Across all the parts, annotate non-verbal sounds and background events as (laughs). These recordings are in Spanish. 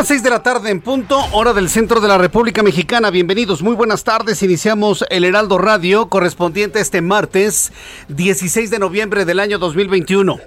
Las 6 de la tarde en punto, hora del centro de la República Mexicana. Bienvenidos, muy buenas tardes. Iniciamos el Heraldo Radio correspondiente este martes 16 de noviembre del año 2021.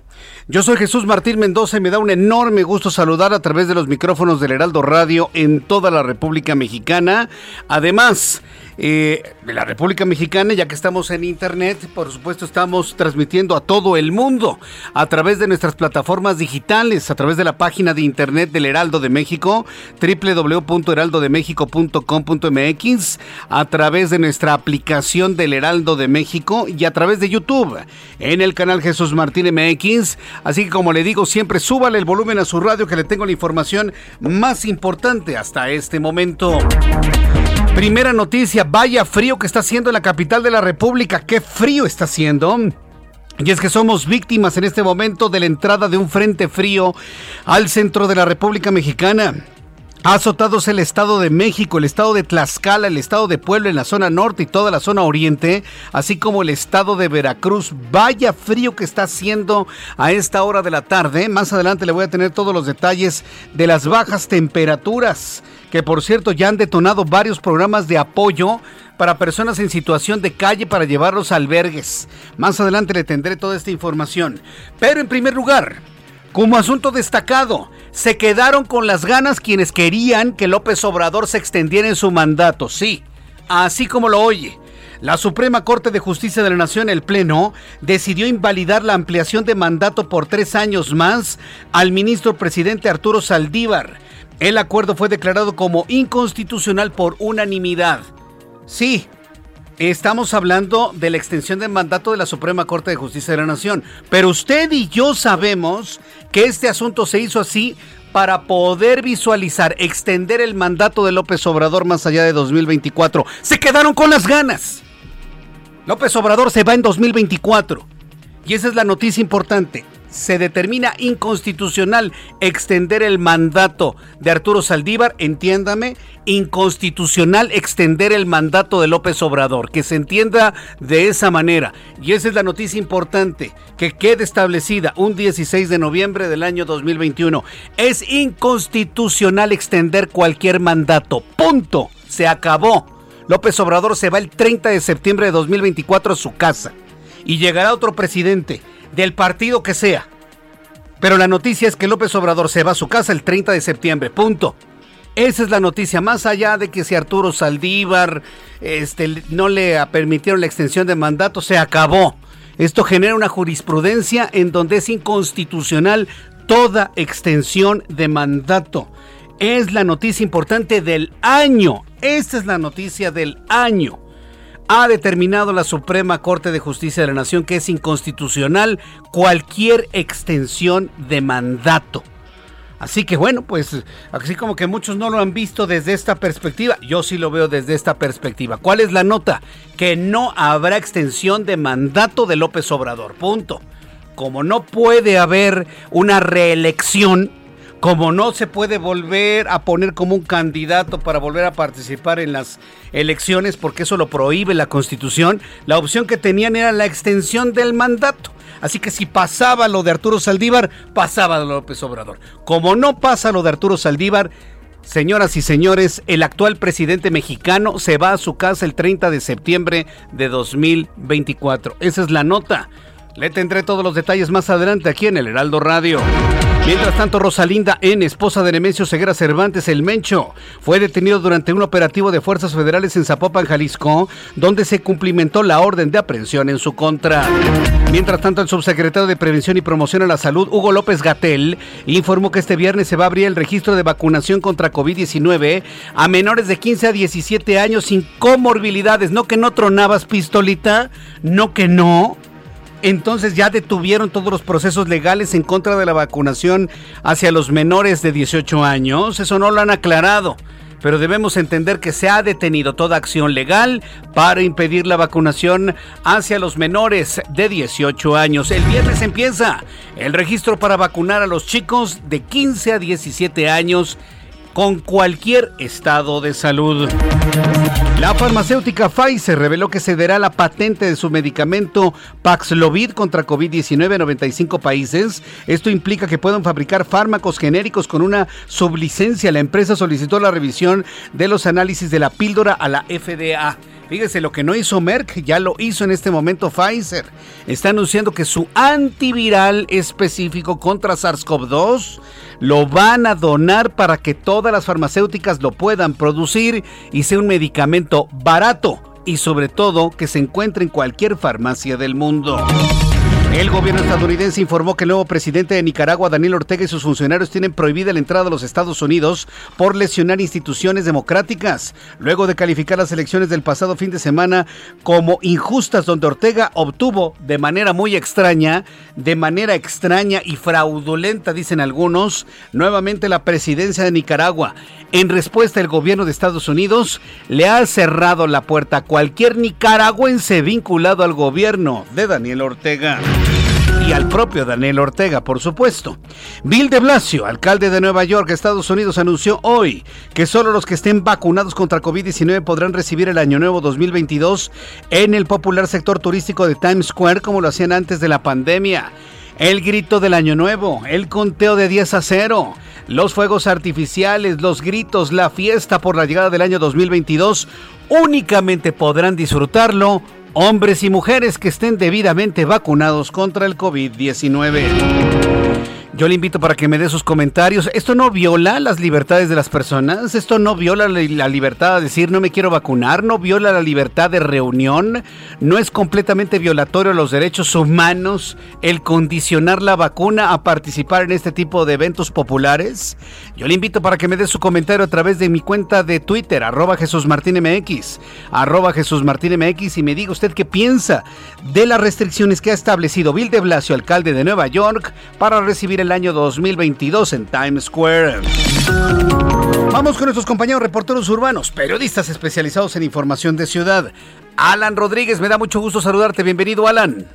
Yo soy Jesús Martín Mendoza y me da un enorme gusto saludar a través de los micrófonos del Heraldo Radio en toda la República Mexicana. Además, eh, de la República Mexicana, ya que estamos en Internet, por supuesto estamos transmitiendo a todo el mundo a través de nuestras plataformas digitales, a través de la página de Internet del Heraldo de México, www.heraldodemexico.com.mx, a través de nuestra aplicación del Heraldo de México y a través de YouTube en el canal Jesús Martín MX. Así que como le digo, siempre súbale el volumen a su radio que le tengo la información más importante hasta este momento. Primera noticia, vaya frío que está haciendo en la capital de la República. ¿Qué frío está haciendo? Y es que somos víctimas en este momento de la entrada de un frente frío al centro de la República Mexicana. Ha azotados el Estado de México, el Estado de Tlaxcala, el Estado de Puebla en la zona norte y toda la zona oriente, así como el Estado de Veracruz. Vaya frío que está haciendo a esta hora de la tarde. Más adelante le voy a tener todos los detalles de las bajas temperaturas, que por cierto ya han detonado varios programas de apoyo para personas en situación de calle para llevarlos a albergues. Más adelante le tendré toda esta información. Pero en primer lugar, como asunto destacado, se quedaron con las ganas quienes querían que López Obrador se extendiera en su mandato. Sí, así como lo oye. La Suprema Corte de Justicia de la Nación, el Pleno, decidió invalidar la ampliación de mandato por tres años más al ministro presidente Arturo Saldívar. El acuerdo fue declarado como inconstitucional por unanimidad. Sí, Estamos hablando de la extensión del mandato de la Suprema Corte de Justicia de la Nación. Pero usted y yo sabemos que este asunto se hizo así para poder visualizar, extender el mandato de López Obrador más allá de 2024. Se quedaron con las ganas. López Obrador se va en 2024. Y esa es la noticia importante se determina inconstitucional extender el mandato de Arturo Saldívar, entiéndame, inconstitucional extender el mandato de López Obrador, que se entienda de esa manera. Y esa es la noticia importante, que quede establecida un 16 de noviembre del año 2021. Es inconstitucional extender cualquier mandato. Punto. Se acabó. López Obrador se va el 30 de septiembre de 2024 a su casa. Y llegará otro presidente del partido que sea. Pero la noticia es que López Obrador se va a su casa el 30 de septiembre, punto. Esa es la noticia, más allá de que si Arturo Saldívar este, no le permitieron la extensión de mandato, se acabó. Esto genera una jurisprudencia en donde es inconstitucional toda extensión de mandato. Es la noticia importante del año. Esta es la noticia del año ha determinado la Suprema Corte de Justicia de la Nación que es inconstitucional cualquier extensión de mandato. Así que bueno, pues así como que muchos no lo han visto desde esta perspectiva, yo sí lo veo desde esta perspectiva. ¿Cuál es la nota? Que no habrá extensión de mandato de López Obrador. Punto. Como no puede haber una reelección, como no se puede volver a poner como un candidato para volver a participar en las elecciones, porque eso lo prohíbe la Constitución, la opción que tenían era la extensión del mandato. Así que si pasaba lo de Arturo Saldívar, pasaba de López Obrador. Como no pasa lo de Arturo Saldívar, Señoras y señores, el actual presidente mexicano se va a su casa el 30 de septiembre de 2024. Esa es la nota. Le tendré todos los detalles más adelante aquí en el Heraldo Radio. Mientras tanto, Rosalinda N., esposa de Nemesio Ceguera Cervantes, el Mencho, fue detenido durante un operativo de fuerzas federales en Zapopan, Jalisco, donde se cumplimentó la orden de aprehensión en su contra. Mientras tanto, el subsecretario de Prevención y Promoción a la Salud, Hugo López Gatel, informó que este viernes se va a abrir el registro de vacunación contra COVID-19 a menores de 15 a 17 años sin comorbilidades. No que no tronabas pistolita, no que no entonces ya detuvieron todos los procesos legales en contra de la vacunación hacia los menores de 18 años. Eso no lo han aclarado. Pero debemos entender que se ha detenido toda acción legal para impedir la vacunación hacia los menores de 18 años. El viernes empieza el registro para vacunar a los chicos de 15 a 17 años con cualquier estado de salud. La farmacéutica Pfizer reveló que cederá la patente de su medicamento Paxlovid contra COVID-19 en 95 países. Esto implica que puedan fabricar fármacos genéricos con una sublicencia. La empresa solicitó la revisión de los análisis de la píldora a la FDA. Fíjese, lo que no hizo Merck ya lo hizo en este momento Pfizer. Está anunciando que su antiviral específico contra SARS-CoV-2 lo van a donar para que todas las farmacéuticas lo puedan producir y sea un medicamento barato y sobre todo que se encuentre en cualquier farmacia del mundo. El gobierno estadounidense informó que el nuevo presidente de Nicaragua, Daniel Ortega, y sus funcionarios tienen prohibida la entrada a los Estados Unidos por lesionar instituciones democráticas, luego de calificar las elecciones del pasado fin de semana como injustas, donde Ortega obtuvo de manera muy extraña, de manera extraña y fraudulenta, dicen algunos, nuevamente la presidencia de Nicaragua. En respuesta, el gobierno de Estados Unidos le ha cerrado la puerta a cualquier nicaragüense vinculado al gobierno de Daniel Ortega y al propio Daniel Ortega, por supuesto. Bill de Blasio, alcalde de Nueva York, Estados Unidos, anunció hoy que solo los que estén vacunados contra COVID-19 podrán recibir el Año Nuevo 2022 en el popular sector turístico de Times Square como lo hacían antes de la pandemia. El grito del Año Nuevo, el conteo de 10 a 0, los fuegos artificiales, los gritos, la fiesta por la llegada del año 2022, únicamente podrán disfrutarlo hombres y mujeres que estén debidamente vacunados contra el COVID-19. Yo le invito para que me dé sus comentarios. ¿Esto no viola las libertades de las personas? ¿Esto no viola la libertad de decir no me quiero vacunar? ¿No viola la libertad de reunión? ¿No es completamente violatorio a los derechos humanos el condicionar la vacuna a participar en este tipo de eventos populares? Yo le invito para que me dé su comentario a través de mi cuenta de Twitter, arroba Jesús Martín MX, arroba Jesús Martín MX y me diga usted qué piensa de las restricciones que ha establecido Bill de Blasio, alcalde de Nueva York, para recibir el año 2022 en Times Square. Vamos con nuestros compañeros reporteros urbanos, periodistas especializados en información de ciudad. Alan Rodríguez, me da mucho gusto saludarte. Bienvenido, Alan.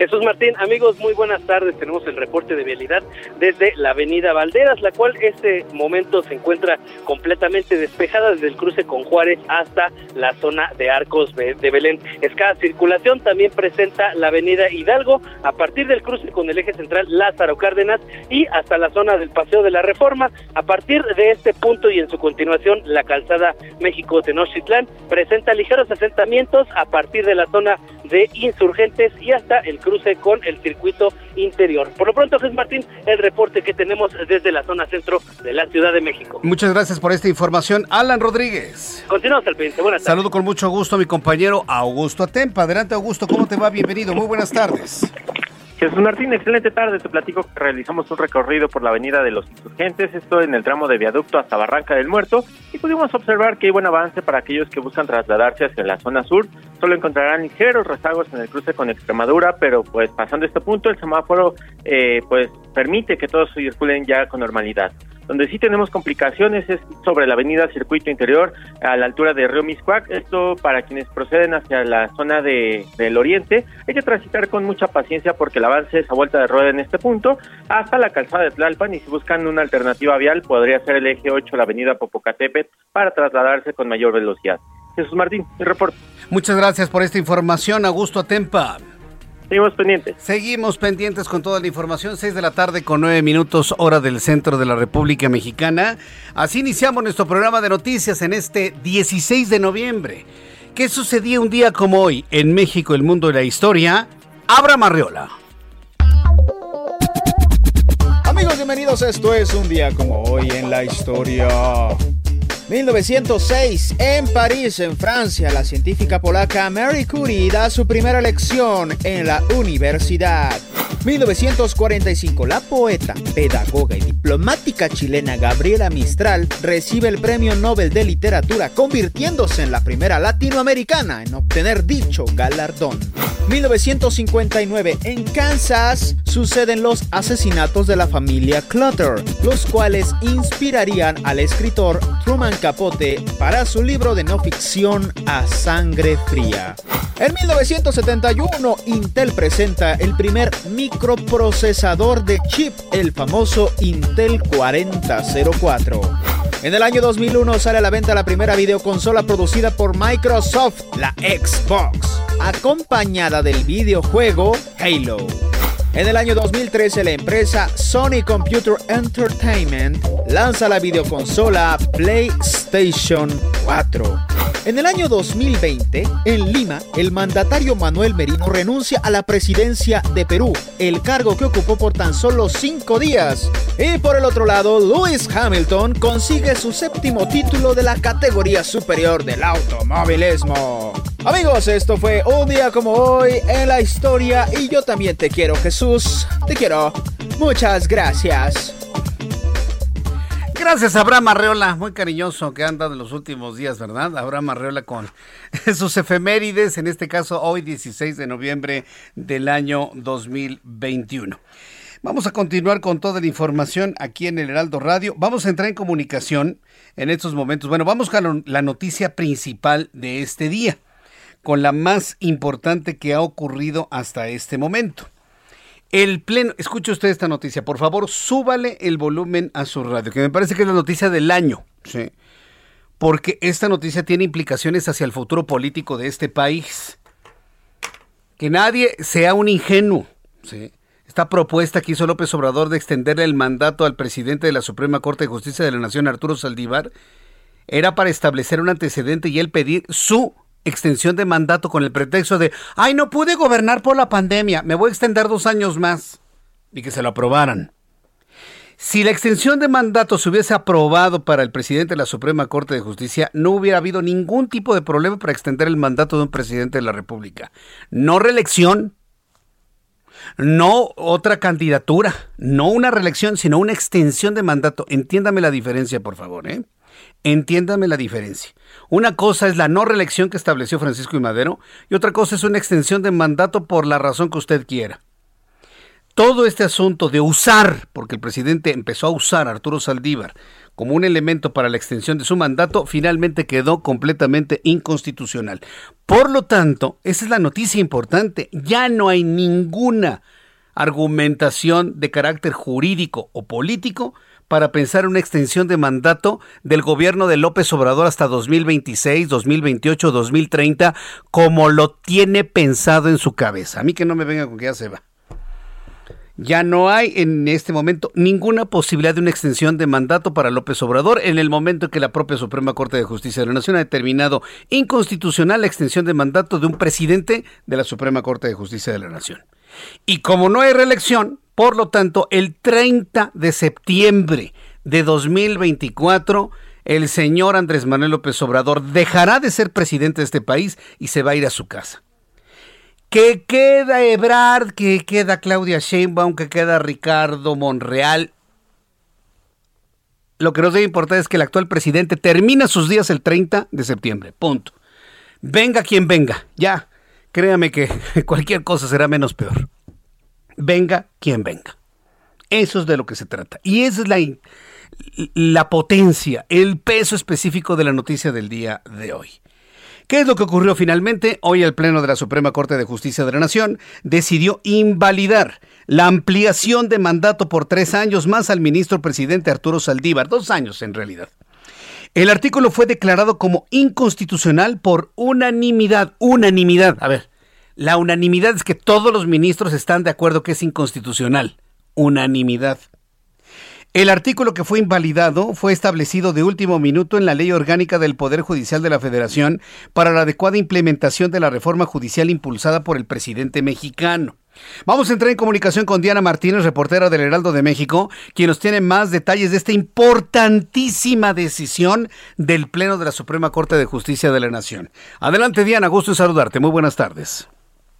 Jesús Martín, amigos, muy buenas tardes. Tenemos el reporte de vialidad desde la avenida Valderas, la cual este momento se encuentra completamente despejada desde el cruce con Juárez hasta la zona de Arcos de Belén. Escasa circulación también presenta la avenida Hidalgo a partir del cruce con el eje central Lázaro Cárdenas y hasta la zona del Paseo de la Reforma. A partir de este punto y en su continuación, la calzada México-Tenochtitlán presenta ligeros asentamientos a partir de la zona de insurgentes y hasta el cruce con el circuito interior. Por lo pronto, Jesús Martín, el reporte que tenemos desde la zona centro de la Ciudad de México. Muchas gracias por esta información. Alan Rodríguez. Continuamos al pendiente. Buenas tardes. Saludo con mucho gusto a mi compañero Augusto Atempa. Adelante, Augusto, ¿cómo te va? Bienvenido. Muy buenas tardes. Jesús Martín, excelente tarde. Te platico que realizamos un recorrido por la avenida de los insurgentes, esto en el tramo de viaducto hasta Barranca del Muerto, y pudimos observar que hay buen avance para aquellos que buscan trasladarse hacia la zona sur, Solo encontrarán ligeros rezagos en el cruce con Extremadura, pero pues pasando este punto el semáforo eh, pues permite que todos circulen ya con normalidad. Donde sí tenemos complicaciones es sobre la avenida Circuito Interior a la altura de Río Miscuac. Esto para quienes proceden hacia la zona de, del oriente. Hay que transitar con mucha paciencia porque el avance es a vuelta de rueda en este punto hasta la calzada de Tlalpan y si buscan una alternativa vial podría ser el eje 8, la avenida Popocatépetl, para trasladarse con mayor velocidad. Jesús Martín, mi reporte. Muchas gracias por esta información, Augusto Atempa. Seguimos pendientes. Seguimos pendientes con toda la información. 6 de la tarde con 9 minutos, hora del centro de la República Mexicana. Así iniciamos nuestro programa de noticias en este 16 de noviembre. ¿Qué sucedía un día como hoy en México, el mundo y la historia? Abra Marriola. Amigos, bienvenidos. Esto es un día como hoy en la historia. 1906, en París, en Francia, la científica polaca Marie Curie da su primera lección en la universidad. 1945, la poeta, pedagoga y diplomática chilena Gabriela Mistral recibe el Premio Nobel de Literatura, convirtiéndose en la primera latinoamericana en obtener dicho galardón. 1959, en Kansas, suceden los asesinatos de la familia Clutter, los cuales inspirarían al escritor Truman Capote para su libro de no ficción A Sangre Fría. En 1971, Intel presenta el primer microprocesador de chip, el famoso Intel 4004. En el año 2001 sale a la venta la primera videoconsola producida por Microsoft, la Xbox, acompañada del videojuego Halo. En el año 2013 la empresa Sony Computer Entertainment lanza la videoconsola PlayStation 4. En el año 2020, en Lima, el mandatario Manuel Merino renuncia a la presidencia de Perú, el cargo que ocupó por tan solo cinco días. Y por el otro lado, Lewis Hamilton consigue su séptimo título de la categoría superior del automovilismo. Amigos, esto fue un día como hoy en la historia y yo también te quiero Jesús, te quiero. Muchas gracias. Gracias, Abraham Arreola, muy cariñoso que han dado en los últimos días, ¿verdad? Abraham Arreola con (laughs) sus efemérides, en este caso hoy 16 de noviembre del año 2021. Vamos a continuar con toda la información aquí en el Heraldo Radio. Vamos a entrar en comunicación en estos momentos. Bueno, vamos con la noticia principal de este día, con la más importante que ha ocurrido hasta este momento. El pleno, escuche usted esta noticia, por favor, súbale el volumen a su radio, que me parece que es la noticia del año, ¿sí? Porque esta noticia tiene implicaciones hacia el futuro político de este país. Que nadie sea un ingenuo, ¿sí? Esta propuesta que hizo López Obrador de extenderle el mandato al presidente de la Suprema Corte de Justicia de la Nación, Arturo Saldívar, era para establecer un antecedente y él pedir su extensión de mandato con el pretexto de, ay, no pude gobernar por la pandemia, me voy a extender dos años más y que se lo aprobaran. Si la extensión de mandato se hubiese aprobado para el presidente de la Suprema Corte de Justicia, no hubiera habido ningún tipo de problema para extender el mandato de un presidente de la República. No reelección, no otra candidatura, no una reelección, sino una extensión de mandato. Entiéndame la diferencia, por favor, ¿eh? Entiéndame la diferencia. Una cosa es la no reelección que estableció Francisco y Madero y otra cosa es una extensión de mandato por la razón que usted quiera. Todo este asunto de usar, porque el presidente empezó a usar a Arturo Saldívar como un elemento para la extensión de su mandato, finalmente quedó completamente inconstitucional. Por lo tanto, esa es la noticia importante. Ya no hay ninguna argumentación de carácter jurídico o político para pensar una extensión de mandato del gobierno de López Obrador hasta 2026, 2028, 2030, como lo tiene pensado en su cabeza. A mí que no me venga con que ya se va. Ya no hay en este momento ninguna posibilidad de una extensión de mandato para López Obrador en el momento en que la propia Suprema Corte de Justicia de la Nación ha determinado inconstitucional la extensión de mandato de un presidente de la Suprema Corte de Justicia de la Nación. Y como no hay reelección, por lo tanto, el 30 de septiembre de 2024, el señor Andrés Manuel López Obrador dejará de ser presidente de este país y se va a ir a su casa. Que queda Ebrard, que queda Claudia Sheinbaum, que queda Ricardo Monreal. Lo que nos debe importar es que el actual presidente termina sus días el 30 de septiembre. Punto. Venga quien venga, ya, créame que (laughs) cualquier cosa será menos peor. Venga quien venga. Eso es de lo que se trata. Y esa es la, la potencia, el peso específico de la noticia del día de hoy. ¿Qué es lo que ocurrió finalmente? Hoy el Pleno de la Suprema Corte de Justicia de la Nación decidió invalidar la ampliación de mandato por tres años más al ministro presidente Arturo Saldívar, dos años en realidad. El artículo fue declarado como inconstitucional por unanimidad, unanimidad. A ver, la unanimidad es que todos los ministros están de acuerdo que es inconstitucional, unanimidad. El artículo que fue invalidado fue establecido de último minuto en la Ley Orgánica del Poder Judicial de la Federación para la adecuada implementación de la reforma judicial impulsada por el presidente mexicano. Vamos a entrar en comunicación con Diana Martínez, reportera del Heraldo de México, quien nos tiene más detalles de esta importantísima decisión del Pleno de la Suprema Corte de Justicia de la Nación. Adelante, Diana, gusto en saludarte. Muy buenas tardes.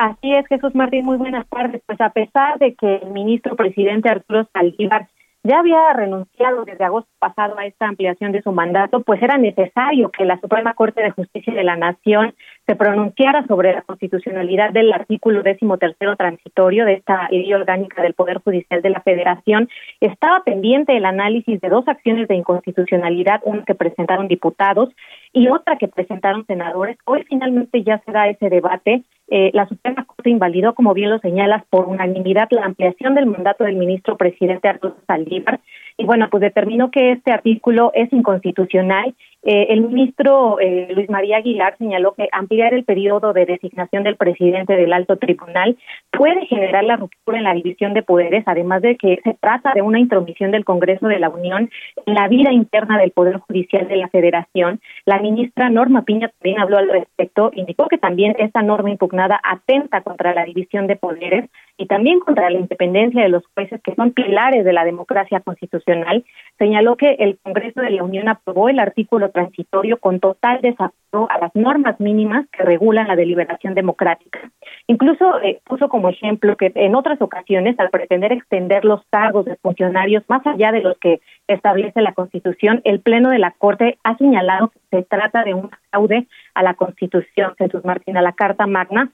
Así es, Jesús Martín, muy buenas tardes. Pues a pesar de que el ministro presidente Arturo Saldívar ya había renunciado desde agosto pasado a esta ampliación de su mandato, pues era necesario que la Suprema Corte de Justicia de la Nación se pronunciara sobre la constitucionalidad del artículo décimo tercero transitorio de esta ley orgánica del Poder Judicial de la Federación. Estaba pendiente el análisis de dos acciones de inconstitucionalidad, una que presentaron diputados y otra que presentaron senadores. Hoy finalmente ya se da ese debate. Eh, la Suprema Corte invalidó, como bien lo señalas, por unanimidad la ampliación del mandato del ministro presidente Arturo Saldívar y bueno, pues determinó que este artículo es inconstitucional eh, el ministro eh, Luis María Aguilar señaló que ampliar el periodo de designación del presidente del alto tribunal puede generar la ruptura en la división de poderes, además de que se trata de una intromisión del Congreso de la Unión en la vida interna del Poder Judicial de la Federación. La ministra Norma Piña también habló al respecto, indicó que también esta norma impugnada atenta contra la división de poderes y también contra la independencia de los jueces, que son pilares de la democracia constitucional. Señaló que el Congreso de la Unión aprobó el artículo transitorio con total desafío a las normas mínimas que regulan la deliberación democrática. Incluso eh, puso como ejemplo que en otras ocasiones, al pretender extender los cargos de funcionarios más allá de los que establece la Constitución, el Pleno de la Corte ha señalado que se trata de un fraude a la Constitución, Jesús Martín, a la Carta Magna,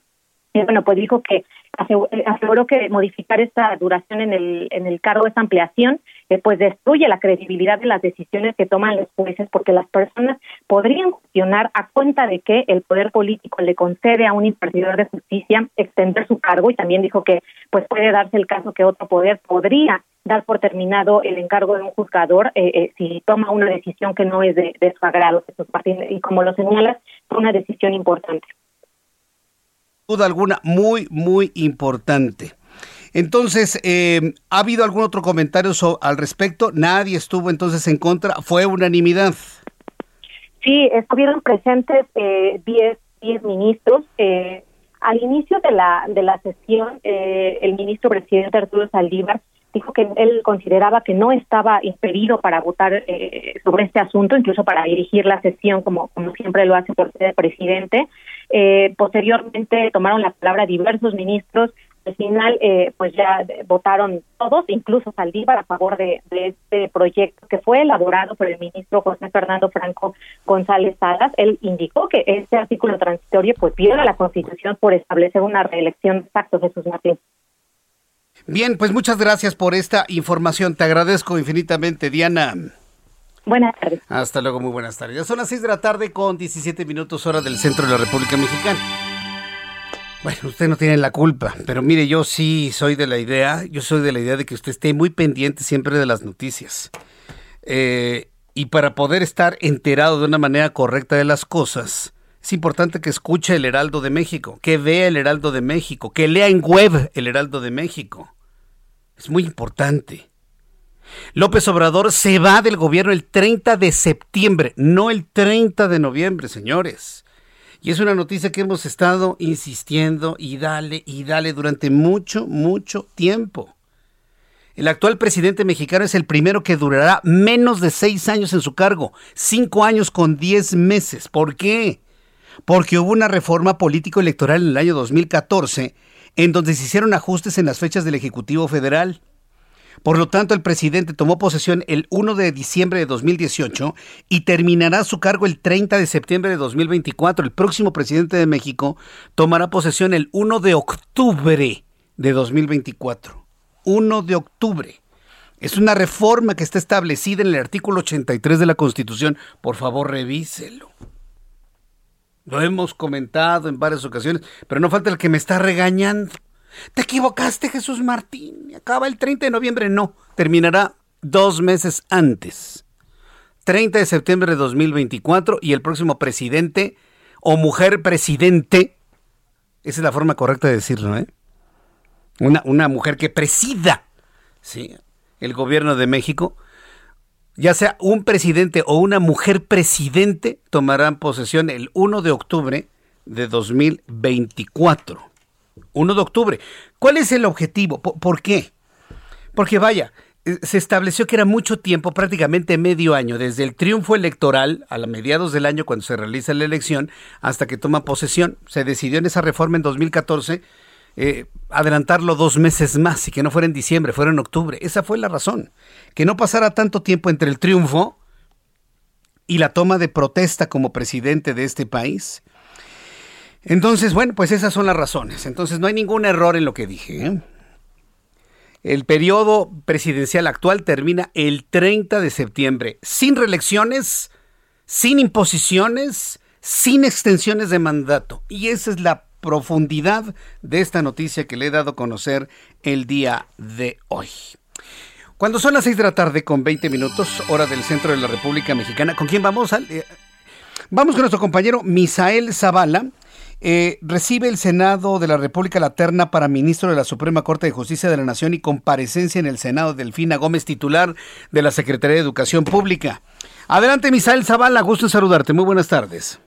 y bueno, pues dijo que eh, aseguró que modificar esta duración en el, en el cargo, esta ampliación, eh, pues destruye la credibilidad de las decisiones que toman los jueces, porque las personas podrían cuestionar a cuenta de que el poder político le concede a un impartidor de justicia extender su cargo y también dijo que pues puede darse el caso que otro poder podría dar por terminado el encargo de un juzgador eh, si toma una decisión que no es de, de su agrado. Y como lo señalas, fue una decisión importante duda alguna muy, muy importante. Entonces, eh, ¿ha habido algún otro comentario al respecto? Nadie estuvo entonces en contra, fue unanimidad. Sí, estuvieron presentes 10 eh, diez, ministros. Eh, al inicio de la, de la sesión, el ministro presidente Arturo Saldívar dijo que él consideraba que no estaba impedido para votar sobre este asunto, incluso para dirigir la sesión como, como siempre lo hace por ser presidente. Eh, posteriormente tomaron la palabra diversos ministros. Al final, eh, pues ya votaron todos, incluso Saldívar, a favor de, este proyecto que fue elaborado por el ministro José Fernando Franco González Salas. Él indicó que este artículo transitorio pues viola la Constitución por establecer una reelección de facto, Jesús Martín. Bien, pues muchas gracias por esta información. Te agradezco infinitamente, Diana. Buenas tardes. Hasta luego, muy buenas tardes. Ya son las 6 de la tarde con 17 minutos hora del centro de la República Mexicana. Bueno, usted no tiene la culpa, pero mire, yo sí soy de la idea, yo soy de la idea de que usted esté muy pendiente siempre de las noticias. Eh, y para poder estar enterado de una manera correcta de las cosas, es importante que escuche el Heraldo de México, que vea el Heraldo de México, que lea en web el Heraldo de México. Es muy importante. López Obrador se va del gobierno el 30 de septiembre, no el 30 de noviembre, señores. Y es una noticia que hemos estado insistiendo y dale y dale durante mucho, mucho tiempo. El actual presidente mexicano es el primero que durará menos de seis años en su cargo, cinco años con diez meses. ¿Por qué? Porque hubo una reforma político-electoral en el año 2014 en donde se hicieron ajustes en las fechas del Ejecutivo Federal. Por lo tanto, el presidente tomó posesión el 1 de diciembre de 2018 y terminará su cargo el 30 de septiembre de 2024. El próximo presidente de México tomará posesión el 1 de octubre de 2024. 1 de octubre. Es una reforma que está establecida en el artículo 83 de la Constitución. Por favor, revíselo. Lo hemos comentado en varias ocasiones, pero no falta el que me está regañando. Te equivocaste, Jesús Martín. Acaba el 30 de noviembre. No, terminará dos meses antes. 30 de septiembre de 2024 y el próximo presidente o mujer presidente, esa es la forma correcta de decirlo, ¿eh? Una, una mujer que presida ¿sí? el gobierno de México, ya sea un presidente o una mujer presidente, tomarán posesión el 1 de octubre de 2024. 1 de octubre. ¿Cuál es el objetivo? ¿Por, qué? Porque vaya, eh, se estableció que era mucho tiempo, prácticamente medio año, desde el triunfo electoral a la mediados del año cuando se realiza la elección hasta que toma posesión. Se decidió en esa reforma en 2014 eh, adelantarlo dos meses más y que no fuera en diciembre, fuera en octubre. Esa fue la razón. Que no pasara tanto tiempo entre el triunfo y la toma de protesta como presidente de este país. Entonces, bueno, pues esas son las razones. Entonces no hay ningún error en lo que dije. ¿eh? El periodo presidencial actual termina el 30 de septiembre, sin reelecciones, sin imposiciones, sin extensiones de mandato. Y esa es la profundidad de esta noticia que le he dado a conocer el día de hoy. Cuando son las 6 de la tarde con 20 minutos, hora del centro de la República Mexicana, ¿con quién vamos? Eh, vamos con nuestro compañero Misael Zavala eh, recibe el Senado de la República la terna para ministro de la Suprema Corte de Justicia de la Nación y comparecencia en el Senado Delfina Gómez, titular de la Secretaría de Educación Pública. Adelante, Misael Zavala, gusto en saludarte. Muy buenas tardes.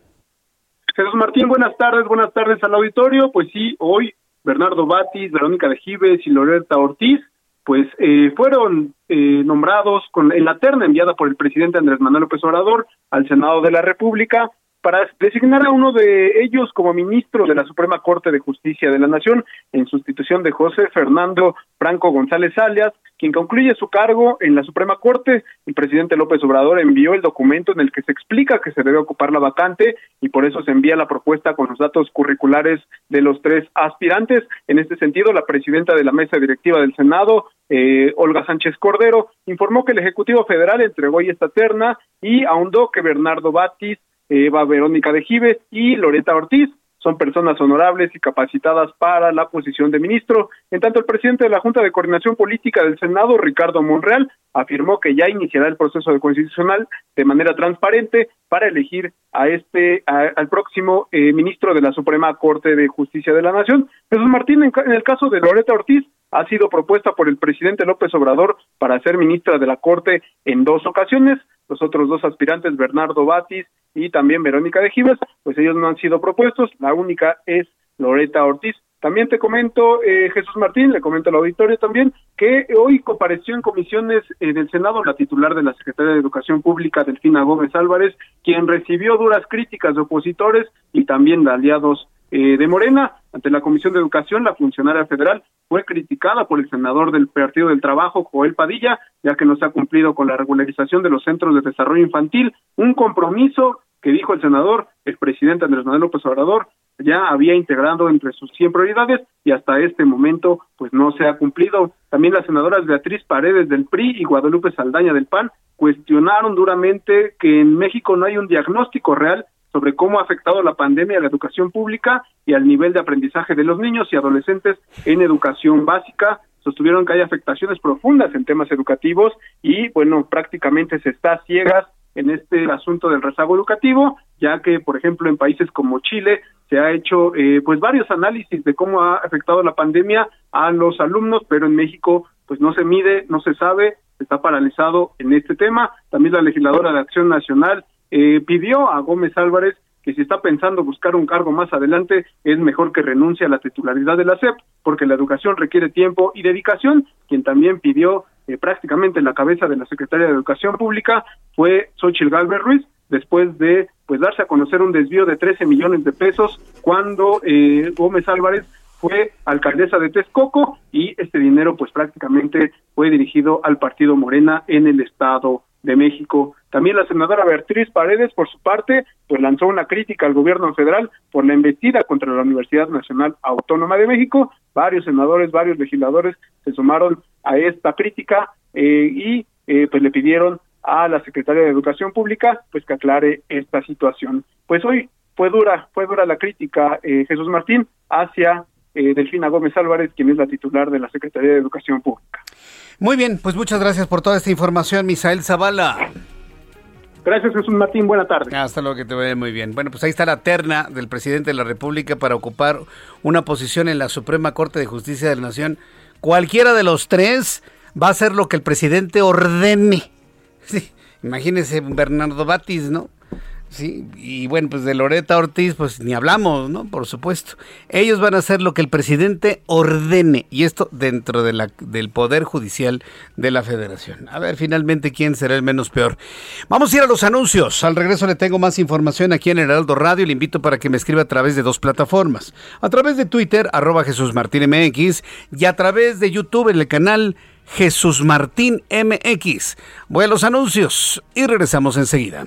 Jesús Martín, buenas tardes, buenas tardes al auditorio. Pues sí, hoy Bernardo Batis, Verónica de Gives y Loreta Ortiz, pues eh, fueron eh, nombrados con, en la terna enviada por el presidente Andrés Manuel López Obrador al Senado de la República para designar a uno de ellos como ministro de la Suprema Corte de Justicia de la Nación en sustitución de José Fernando Franco González Alias, quien concluye su cargo en la Suprema Corte. El presidente López Obrador envió el documento en el que se explica que se debe ocupar la vacante y por eso se envía la propuesta con los datos curriculares de los tres aspirantes. En este sentido, la presidenta de la mesa directiva del Senado, eh, Olga Sánchez Cordero, informó que el Ejecutivo Federal entregó hoy esta terna y ahondó que Bernardo Batis Eva Verónica de Gives y Loreta Ortiz. Son personas honorables y capacitadas para la posición de ministro. En tanto, el presidente de la Junta de Coordinación Política del Senado, Ricardo Monreal, afirmó que ya iniciará el proceso de constitucional de manera transparente para elegir a este al próximo eh, ministro de la Suprema Corte de Justicia de la Nación. Jesús Martín, en, en el caso de Loreta Ortiz, ha sido propuesta por el presidente López Obrador para ser ministra de la Corte en dos ocasiones. Los otros dos aspirantes, Bernardo Batis y también Verónica de Gives, pues ellos no han sido propuestos. La única es Loreta Ortiz. También te comento, eh, Jesús Martín, le comento al auditorio también, que hoy compareció en comisiones en el Senado la titular de la Secretaría de Educación Pública, Delfina Gómez Álvarez, quien recibió duras críticas de opositores y también de aliados eh, de Morena. Ante la Comisión de Educación, la funcionaria federal fue criticada por el senador del Partido del Trabajo, Joel Padilla, ya que no se ha cumplido con la regularización de los centros de desarrollo infantil, un compromiso que dijo el senador, el presidente Andrés Manuel López Obrador, ya había integrado entre sus 100 prioridades y hasta este momento pues no se ha cumplido. También las senadoras Beatriz Paredes del PRI y Guadalupe Saldaña del PAN cuestionaron duramente que en México no hay un diagnóstico real sobre cómo ha afectado la pandemia a la educación pública y al nivel de aprendizaje de los niños y adolescentes en educación básica. Sostuvieron que hay afectaciones profundas en temas educativos y, bueno, prácticamente se está ciegas en este asunto del rezago educativo, ya que, por ejemplo, en países como Chile se ha hecho eh, pues varios análisis de cómo ha afectado la pandemia a los alumnos, pero en México pues no se mide, no se sabe, está paralizado en este tema. También la legisladora de Acción Nacional eh, pidió a Gómez Álvarez que si está pensando buscar un cargo más adelante, es mejor que renuncie a la titularidad de la SEP, porque la educación requiere tiempo y dedicación. Quien también pidió eh, prácticamente la cabeza de la Secretaría de Educación Pública fue Xochitl Galvez Ruiz, después de pues darse a conocer un desvío de 13 millones de pesos cuando eh, Gómez Álvarez fue alcaldesa de Texcoco y este dinero pues prácticamente fue dirigido al partido Morena en el Estado de México. También la senadora Beatriz Paredes, por su parte, pues lanzó una crítica al gobierno federal por la embestida contra la Universidad Nacional Autónoma de México. Varios senadores, varios legisladores se sumaron a esta crítica eh, y eh, pues le pidieron a la Secretaría de Educación Pública pues que aclare esta situación. Pues hoy fue dura, fue dura la crítica, eh, Jesús Martín, hacia eh, Delfina Gómez Álvarez, quien es la titular de la Secretaría de Educación Pública. Muy bien, pues muchas gracias por toda esta información, Misael Zavala. Gracias, Jesús Martín. Buena tarde. Hasta luego, que te vaya muy bien. Bueno, pues ahí está la terna del presidente de la República para ocupar una posición en la Suprema Corte de Justicia de la Nación. Cualquiera de los tres va a hacer lo que el presidente ordene. (laughs) Sí, imagínese Bernardo Batis, ¿no? Sí, y bueno, pues de Loreta Ortiz, pues ni hablamos, ¿no? Por supuesto. Ellos van a hacer lo que el presidente ordene, y esto dentro de la, del Poder Judicial de la Federación. A ver, finalmente, ¿quién será el menos peor? Vamos a ir a los anuncios. Al regreso le tengo más información aquí en Heraldo Radio. Le invito para que me escriba a través de dos plataformas. A través de Twitter, arroba Jesús Martín MX, y a través de YouTube en el canal Jesús Martín MX. Voy a los anuncios y regresamos enseguida.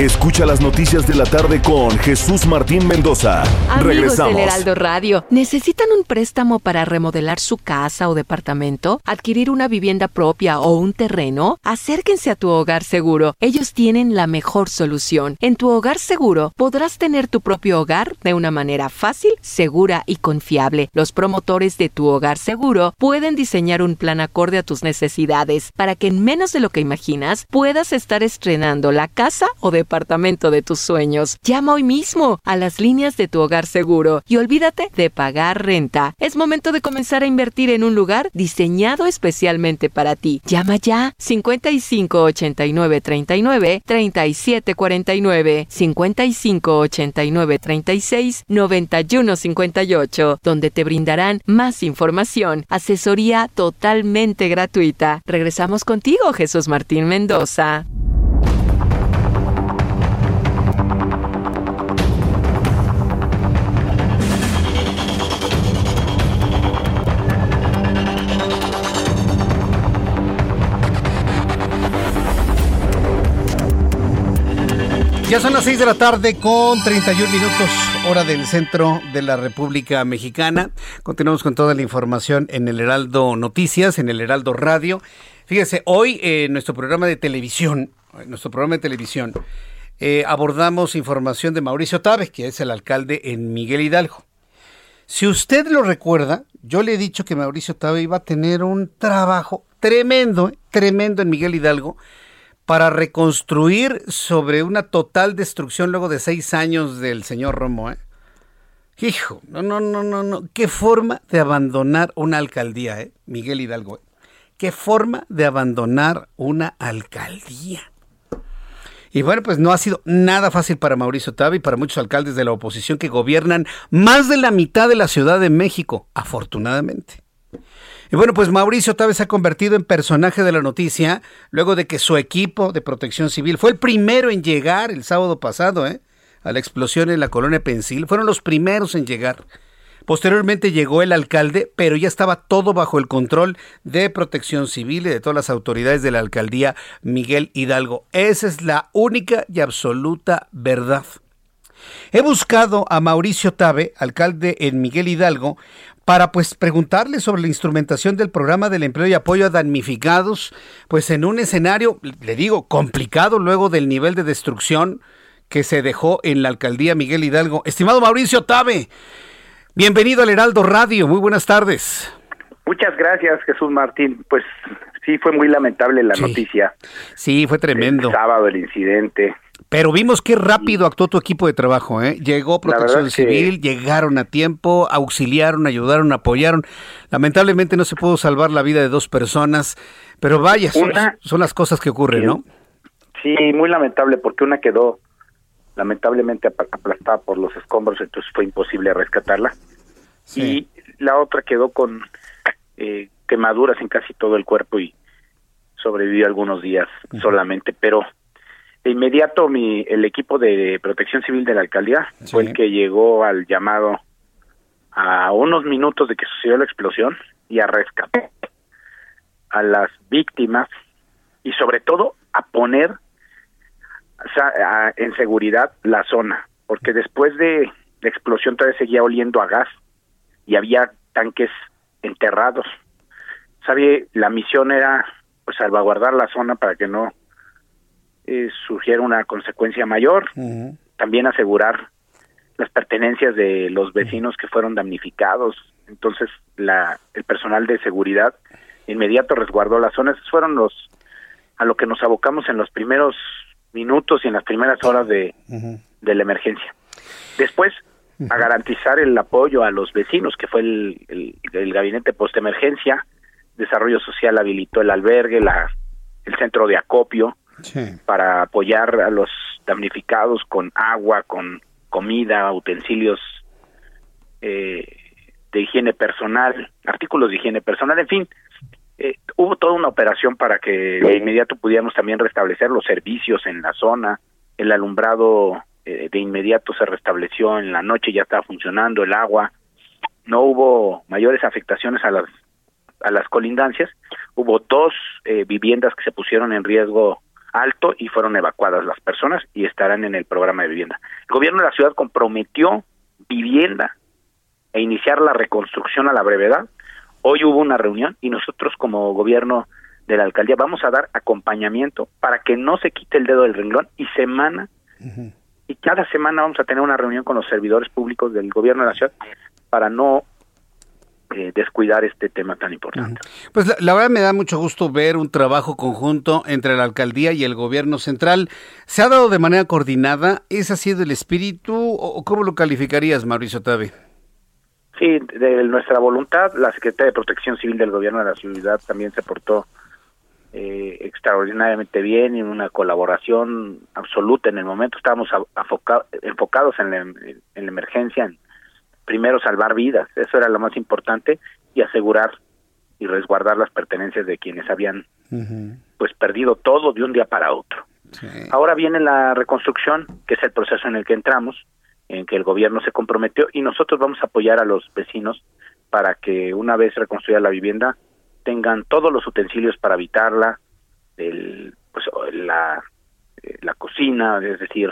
Escucha las noticias de la tarde con Jesús Martín Mendoza. Amigos Regresamos. del Heraldo Radio, ¿necesitan un préstamo para remodelar su casa o departamento? ¿Adquirir una vivienda propia o un terreno? Acérquense a tu hogar seguro. Ellos tienen la mejor solución. En tu hogar seguro podrás tener tu propio hogar de una manera fácil, segura y confiable. Los promotores de tu hogar seguro pueden diseñar un plan acorde a tus necesidades para que en menos de lo que imaginas puedas estar estrenando la casa o departamento de tus sueños. Llama hoy mismo a las líneas de tu hogar seguro y olvídate de pagar renta. Es momento de comenzar a invertir en un lugar diseñado especialmente para ti. Llama ya 55 89 39 37 49 55 89 36 91 58 donde te brindarán más información, asesoría totalmente gratuita. Regresamos contigo, Jesús Martín Mendoza. Ya son las 6 de la tarde con 31 minutos, hora del centro de la República Mexicana. Continuamos con toda la información en el Heraldo Noticias, en el Heraldo Radio. Fíjese, hoy en nuestro programa de televisión, en nuestro programa de televisión, eh, abordamos información de Mauricio Tabe, que es el alcalde en Miguel Hidalgo. Si usted lo recuerda, yo le he dicho que Mauricio Tabe iba a tener un trabajo tremendo, eh, tremendo en Miguel Hidalgo para reconstruir sobre una total destrucción luego de seis años del señor Romo. ¿eh? Hijo, no, no, no, no, no. Qué forma de abandonar una alcaldía, ¿eh? Miguel Hidalgo. ¿eh? Qué forma de abandonar una alcaldía. Y bueno, pues no ha sido nada fácil para Mauricio Tabi y para muchos alcaldes de la oposición que gobiernan más de la mitad de la Ciudad de México, afortunadamente. Y bueno, pues Mauricio Tabe se ha convertido en personaje de la noticia luego de que su equipo de protección civil fue el primero en llegar el sábado pasado ¿eh? a la explosión en la colonia Pensil. Fueron los primeros en llegar. Posteriormente llegó el alcalde, pero ya estaba todo bajo el control de protección civil y de todas las autoridades de la alcaldía Miguel Hidalgo. Esa es la única y absoluta verdad. He buscado a Mauricio Tabe, alcalde en Miguel Hidalgo, para pues preguntarle sobre la instrumentación del programa del empleo y apoyo a damnificados, pues en un escenario, le digo, complicado luego del nivel de destrucción que se dejó en la alcaldía Miguel Hidalgo. Estimado Mauricio Tabe, bienvenido al Heraldo Radio, muy buenas tardes. Muchas gracias, Jesús Martín. Pues sí, fue muy lamentable la noticia. Sí, fue tremendo. El sábado el incidente. Pero vimos qué rápido actuó tu equipo de trabajo, ¿eh? Llegó Protección Civil, llegaron a tiempo, auxiliaron, ayudaron, apoyaron. Lamentablemente no se pudo salvar la vida de dos personas, pero vaya, son, son las cosas que ocurren, ¿no? Sí, muy lamentable porque una quedó lamentablemente aplastada por los escombros, entonces fue imposible rescatarla. Y la otra quedó con eh, quemaduras en casi todo el cuerpo y sobrevivió algunos días solamente, pero de inmediato mi el equipo de protección civil de la alcaldía fue el que llegó al llamado a unos minutos de que sucedió la explosión y a rescatar a las víctimas y sobre todo a poner en seguridad la zona porque después de la explosión todavía seguía oliendo a gas y había tanques enterrados. Sabe, la misión era pues salvaguardar la zona para que no eh, surgiera una consecuencia mayor, también asegurar las pertenencias de los vecinos que fueron damnificados. Entonces, la, el personal de seguridad inmediato resguardó las zonas. Esos fueron los a lo que nos abocamos en los primeros minutos y en las primeras horas de, de la emergencia. Después, a garantizar el apoyo a los vecinos, que fue el, el, el gabinete post-emergencia, Desarrollo Social habilitó el albergue, la, el centro de acopio, para apoyar a los damnificados con agua, con comida, utensilios eh, de higiene personal, artículos de higiene personal, en fin, eh, hubo toda una operación para que de inmediato pudiéramos también restablecer los servicios en la zona, el alumbrado eh, de inmediato se restableció en la noche, ya estaba funcionando el agua, no hubo mayores afectaciones a las a las colindancias, hubo dos eh, viviendas que se pusieron en riesgo alto y fueron evacuadas las personas y estarán en el programa de vivienda. El gobierno de la ciudad comprometió vivienda e iniciar la reconstrucción a la brevedad. Hoy hubo una reunión y nosotros como gobierno de la alcaldía vamos a dar acompañamiento para que no se quite el dedo del renglón y semana y cada semana vamos a tener una reunión con los servidores públicos del gobierno de la ciudad para no eh, descuidar este tema tan importante. Pues la, verdad me da mucho gusto ver un trabajo conjunto entre la alcaldía y el gobierno central. ¿Se ha dado de manera coordinada? ¿Es así el espíritu o cómo lo calificarías, Mauricio Tabe? Sí, de nuestra voluntad, la Secretaría de Protección Civil del Gobierno de la Ciudad también se portó eh, extraordinariamente bien y una colaboración absoluta en el momento. Estábamos enfocados en la, en la emergencia, en primero salvar vidas, eso era lo más importante, y asegurar y resguardar las pertenencias de quienes habían pues perdido todo de un día para otro. Ahora viene la reconstrucción, que es el proceso en el que entramos, en que el gobierno se comprometió y nosotros vamos a apoyar a los vecinos para que una vez reconstruida la vivienda tengan todos los utensilios para habitarla, el, pues la, eh, la cocina, es decir,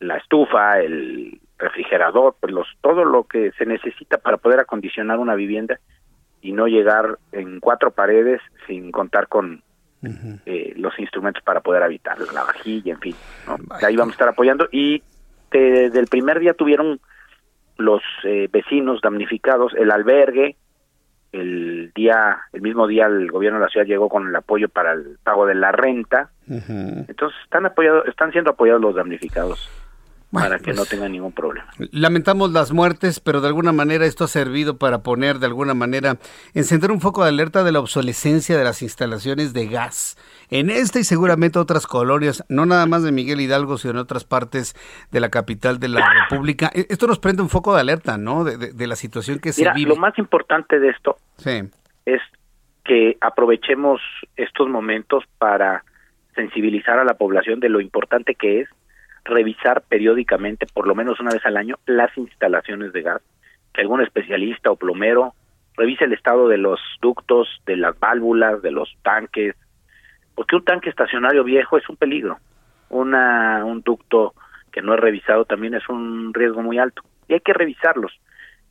la estufa, el refrigerador, pues los, todo lo que se necesita para poder acondicionar una vivienda y no llegar en cuatro paredes sin contar con eh, los instrumentos para poder habitar, la vajilla, en fin. Ahí vamos a estar apoyando y desde el primer día tuvieron los eh, vecinos damnificados el albergue, el día, el mismo día el gobierno de la ciudad llegó con el apoyo para el pago de la renta, entonces están apoyados, están siendo apoyados los damnificados para que no pues, tenga ningún problema. Lamentamos las muertes, pero de alguna manera esto ha servido para poner, de alguna manera, encender un foco de alerta de la obsolescencia de las instalaciones de gas. En esta y seguramente otras colonias, no nada más de Miguel Hidalgo, sino en otras partes de la capital de la República. E, esto nos prende un foco de alerta, ¿no? De, la situación que se vive. Lo más importante de esto es que aprovechemos estos momentos para sensibilizar a la población de lo importante que es revisar periódicamente, por lo menos una vez al año, las instalaciones de gas, que algún especialista o plomero revise el estado de los ductos, de las válvulas, de los tanques, porque un tanque estacionario viejo es un peligro. Una, un ducto que no es revisado también es un riesgo muy alto y hay que revisarlos.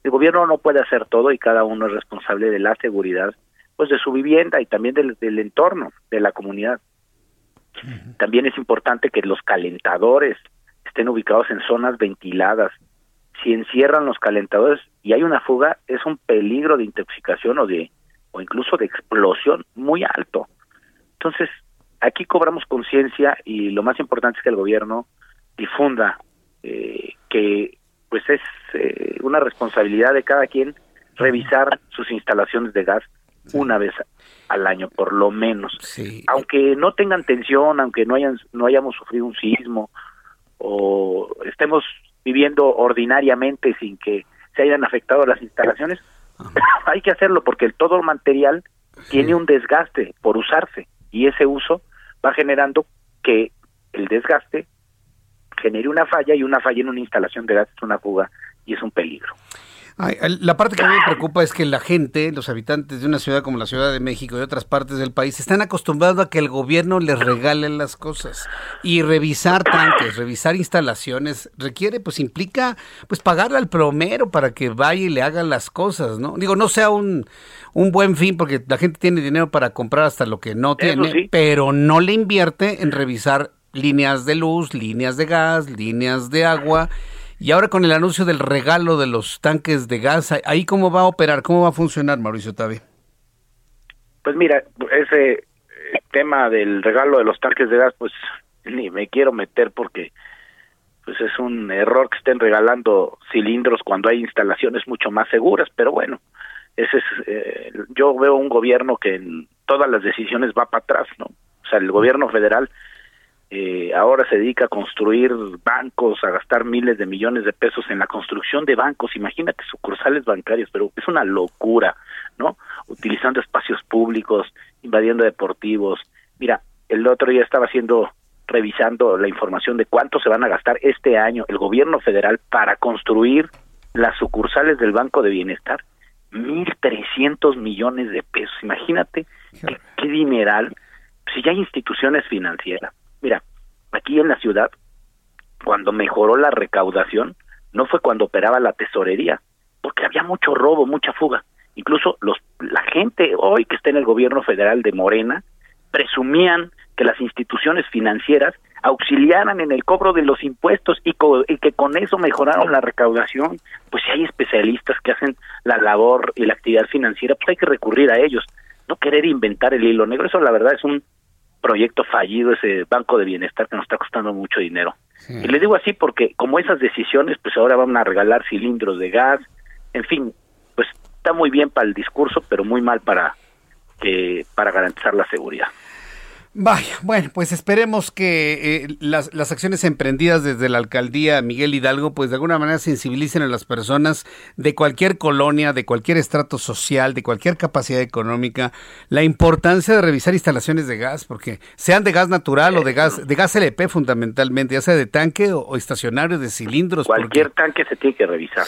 El gobierno no puede hacer todo y cada uno es responsable de la seguridad pues de su vivienda y también del, del entorno de la comunidad. También es importante que los calentadores estén ubicados en zonas ventiladas. Si encierran los calentadores y hay una fuga, es un peligro de intoxicación o de o incluso de explosión muy alto. Entonces, aquí cobramos conciencia y lo más importante es que el gobierno difunda eh, que pues es eh, una responsabilidad de cada quien revisar sus instalaciones de gas una vez al año por lo menos. Aunque no tengan tensión aunque no hayan no hayamos sufrido un sismo o estemos viviendo ordinariamente sin que se hayan afectado las instalaciones (laughs) hay que hacerlo porque todo el material tiene un desgaste por usarse y ese uso va generando que el desgaste genere una falla y una falla en una instalación de gas es una fuga y es un peligro. La parte que a mí me preocupa es que la gente, los habitantes de una ciudad como la Ciudad de México y otras partes del país, están acostumbrados a que el gobierno les regale las cosas. Y revisar tanques, revisar instalaciones, requiere, pues implica, pues pagarle al plomero para que vaya y le haga las cosas, ¿no? Digo, no sea un, un buen fin, porque la gente tiene dinero para comprar hasta lo que no tiene, pero no le invierte en revisar líneas de luz, líneas de gas, líneas de agua. Y ahora con el anuncio del regalo de los tanques de gas, ¿ahí cómo va a operar? ¿Cómo va a funcionar, Mauricio Tavi? Pues mira, ese eh, tema del regalo de los tanques de gas, pues ni me quiero meter porque pues es un error que estén regalando cilindros cuando hay instalaciones mucho más seguras, pero bueno, ese es eh, yo veo un gobierno que en todas las decisiones va para atrás, ¿no? O sea, el gobierno federal eh, ahora se dedica a construir bancos, a gastar miles de millones de pesos en la construcción de bancos, imagínate sucursales bancarios, pero es una locura, ¿no? Utilizando espacios públicos, invadiendo deportivos. Mira, el otro día estaba haciendo, revisando la información de cuánto se van a gastar este año el gobierno federal para construir las sucursales del Banco de Bienestar. Mil trescientos millones de pesos, imagínate qué, qué dineral, si ya hay instituciones financieras Mira, aquí en la ciudad, cuando mejoró la recaudación, no fue cuando operaba la tesorería, porque había mucho robo, mucha fuga. Incluso los, la gente hoy que está en el gobierno federal de Morena presumían que las instituciones financieras auxiliaran en el cobro de los impuestos y, y, que con eso mejoraron la recaudación. Pues si hay especialistas que hacen la labor y la actividad financiera, pues hay que recurrir a ellos. No querer inventar el hilo negro, eso la verdad es un proyecto fallido, ese banco de bienestar que nos está costando mucho dinero. Y les digo así porque como esas decisiones, pues ahora van a regalar cilindros de gas, en fin, pues está muy bien para el discurso, pero muy mal para que para garantizar la seguridad. Vaya, bueno, pues esperemos que eh, las, las, acciones emprendidas desde la alcaldía Miguel Hidalgo, pues de alguna manera sensibilicen a las personas de cualquier colonia, de cualquier estrato social, de cualquier capacidad económica, la importancia de revisar instalaciones de gas, porque sean de gas natural o de gas, de gas LP fundamentalmente, ya sea de tanque o, estacionario, de cilindros. Cualquier tanque se tiene que revisar.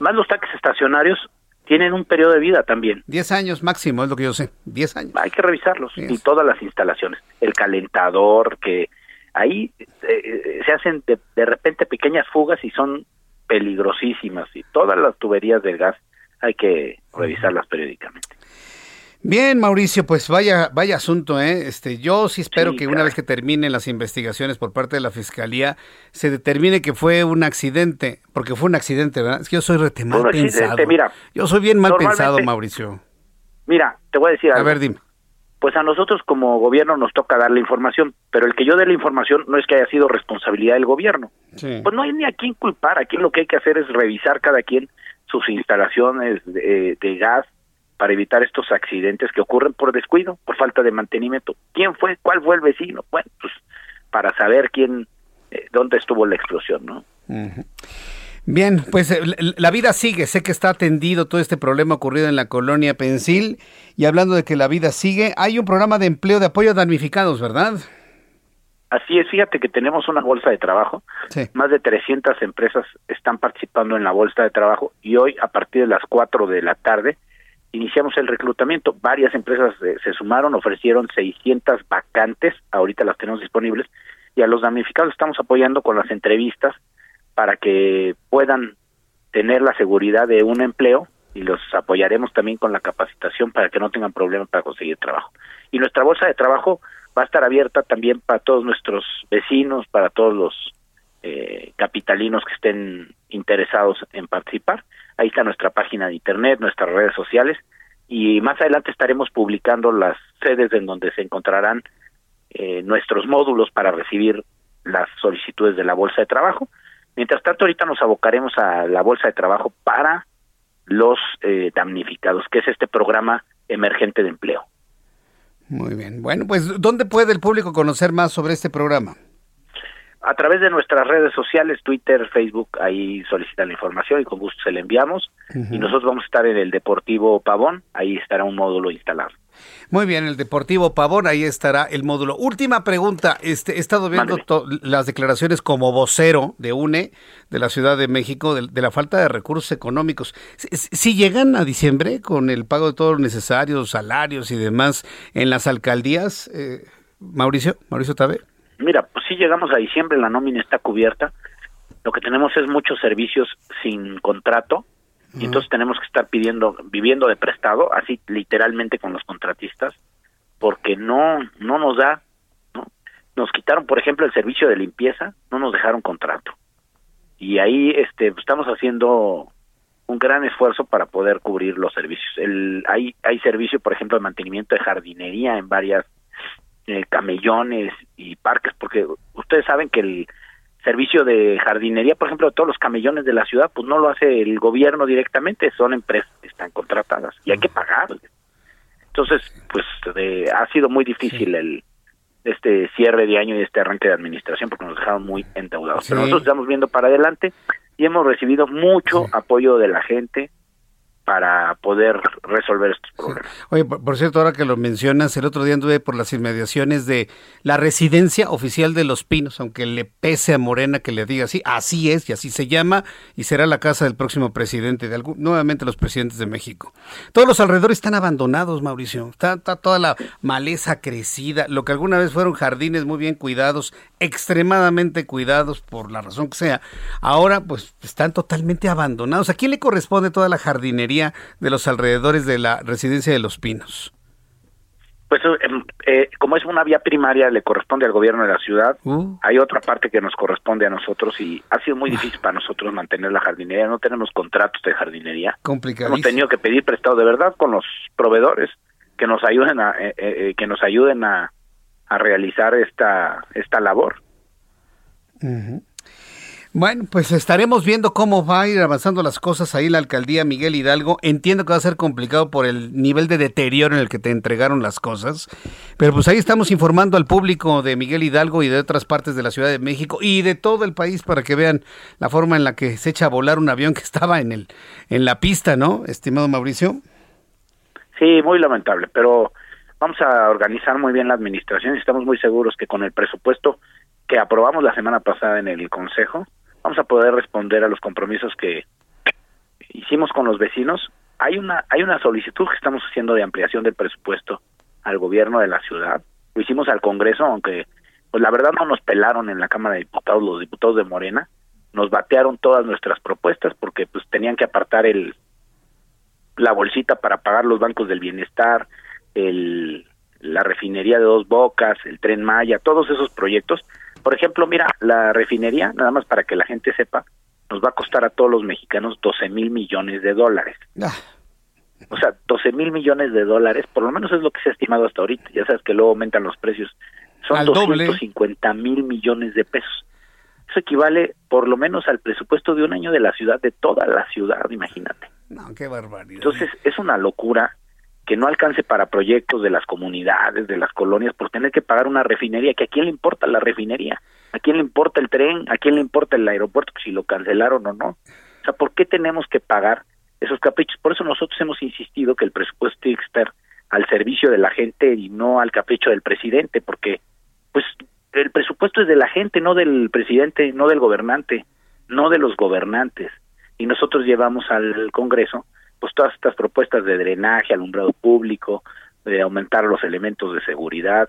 Más los tanques estacionarios tienen un periodo de vida también. Diez años máximo, es lo que yo sé. Diez años. Hay que revisarlos y todas las instalaciones. El calentador, que ahí eh, eh, se hacen de, de, repente pequeñas fugas y son peligrosísimas. Y todas las tuberías del gas hay que revisarlas periódicamente. Bien, Mauricio, pues vaya, vaya asunto, ¿eh? Este, yo sí espero que una vez que terminen las investigaciones por parte de la fiscalía, se determine que fue un accidente, porque fue un accidente, ¿verdad? Es que yo soy rete mal pensado. Mira, yo soy bien mal pensado, Mauricio. Mira, te voy a decir algo. A ver, dime. Pues a nosotros como gobierno nos toca dar la información, pero el que yo dé la información no es que haya sido responsabilidad del gobierno. Pues no hay ni a quién culpar, aquí lo que hay que hacer es revisar cada quien sus instalaciones de, de gas, para evitar estos accidentes que ocurren por descuido, por falta de mantenimiento. ¿Quién fue? ¿Cuál fue el vecino? Bueno, pues para saber quién, eh, dónde estuvo la explosión, ¿no? Bien, pues eh, la vida sigue. Sé que está atendido todo este problema ocurrido en la colonia Pensil. Y hablando de que la vida sigue, hay un programa de empleo de apoyo a damnificados, ¿verdad? Así es, fíjate que tenemos una bolsa de trabajo. Más de 300 empresas están participando en la bolsa de trabajo y hoy a partir de las 4 de la tarde iniciamos el reclutamiento. Varias empresas eh, se sumaron, ofrecieron 600 vacantes, ahorita las tenemos disponibles, y a los damnificados estamos apoyando con las entrevistas para que puedan tener la seguridad de un empleo y los apoyaremos también con la capacitación para que no tengan problemas para conseguir trabajo. Y nuestra bolsa de trabajo va a estar abierta también para todos nuestros vecinos, para todos los eh, capitalinos que estén interesados en participar. Ahí está nuestra página de internet, nuestras redes sociales y más adelante estaremos publicando las sedes en donde se encontrarán eh, nuestros módulos para recibir las solicitudes de la bolsa de trabajo. Mientras tanto, ahorita nos abocaremos a la bolsa de trabajo para los eh, damnificados, que es este programa emergente de empleo. Muy bien. Bueno, pues, ¿dónde puede el público conocer más sobre este programa? A través de nuestras redes sociales, Twitter, Facebook, ahí solicitan la información y con gusto se la enviamos. Y nosotros vamos a estar en el Deportivo Pavón, ahí estará un módulo instalado. Muy bien, el Deportivo Pavón, ahí estará el módulo. Última pregunta, este, he estado viendo las declaraciones como vocero de UNE, de la Ciudad de México, de, la falta de recursos económicos. Si, llegan a diciembre con el pago de todos los necesarios, salarios y demás en las alcaldías, eh, Mauricio, Mauricio Tabe. Mira, llegamos a diciembre, la nómina está cubierta. Lo que tenemos es muchos servicios sin contrato y entonces tenemos que estar pidiendo, viviendo de prestado, así literalmente con los contratistas, porque no, no nos da, ¿no? Nos quitaron, por ejemplo, el servicio de limpieza, no nos dejaron contrato. Y ahí este, estamos haciendo un gran esfuerzo para poder cubrir los servicios. El, hay, hay servicio, por ejemplo, de mantenimiento de jardinería en varias eh, camellones y parques, porque ustedes saben que el servicio de jardinería, por ejemplo, de todos los camellones de la ciudad, pues no lo hace el gobierno directamente, son empresas que están contratadas y hay que pagarles. Entonces, pues ha sido muy difícil el este cierre de año y este arranque de administración porque nos dejaron muy endeudados. Pero nosotros estamos viendo para adelante y hemos recibido mucho apoyo de la gente, para poder resolver estos problemas. Oye, por, cierto, ahora que lo mencionas, el otro día anduve por las inmediaciones de la residencia oficial de Los Pinos, aunque le pese a Morena que le diga así, así es y así se llama y será la casa del próximo presidente, de algún, nuevamente los presidentes de México. Todos los alrededores están abandonados, Mauricio, está, está toda la maleza crecida, lo que alguna vez fueron jardines muy bien cuidados, extremadamente cuidados por la razón que sea, ahora pues están totalmente abandonados. ¿A quién le corresponde toda la jardinería? De los alrededores de la residencia de Los Pinos? Pues em, eh, como es una vía primaria, le corresponde al gobierno de la ciudad. Uh. Hay otra parte que nos corresponde a nosotros y ha sido muy difícil para nosotros mantener la jardinería. No tenemos contratos de jardinería. Hemos tenido que pedir prestado de verdad con los proveedores que nos ayuden a eh, eh, que nos ayuden a, a realizar esta esta labor. Bueno, pues estaremos viendo cómo va a ir avanzando las cosas ahí la alcaldía Miguel Hidalgo. Entiendo que va a ser complicado por el nivel de deterioro en el que te entregaron las cosas, pero pues ahí estamos informando al público de Miguel Hidalgo y de otras partes de la Ciudad de México y de todo el país para que vean la forma en la que se echa a volar un avión que estaba en el en la pista, ¿no? Estimado Mauricio. Sí, muy lamentable, pero vamos a organizar muy bien la administración y estamos muy seguros que con el presupuesto que aprobamos la semana pasada en el Consejo, vamos a poder responder a los compromisos que hicimos con los vecinos. Hay una hay una solicitud que estamos haciendo de ampliación del presupuesto al gobierno de la ciudad. Lo hicimos al Congreso, aunque pues la verdad no nos pelaron en la Cámara de Diputados los diputados de Morena, nos batearon todas nuestras propuestas porque pues tenían que apartar el la bolsita para pagar los bancos del bienestar, el la refinería de Dos Bocas, el Tren Maya, todos esos proyectos por ejemplo, mira, la refinería, nada más para que la gente sepa, nos va a costar a todos los mexicanos 12 mil millones de dólares. Ah. O sea, 12 mil millones de dólares, por lo menos es lo que se ha estimado hasta ahorita. Ya sabes que luego aumentan los precios. Son 250 mil millones de pesos. Eso equivale por lo menos al presupuesto de un año de la ciudad, de toda la ciudad, imagínate. No, qué barbaridad. Entonces, es una locura que no alcance para proyectos de las comunidades, de las colonias, por tener que pagar una refinería, que a quién le importa la refinería, a quién le importa el tren, a quién le importa el aeropuerto, si lo cancelaron o no. O sea, ¿por qué tenemos que pagar esos caprichos? Por eso nosotros hemos insistido que el presupuesto tiene al servicio de la gente y no al capricho del presidente, porque pues el presupuesto es de la gente, no del presidente, no del gobernante, no de los gobernantes. Y nosotros llevamos al Congreso pues todas estas propuestas de drenaje, alumbrado público, de aumentar los elementos de seguridad,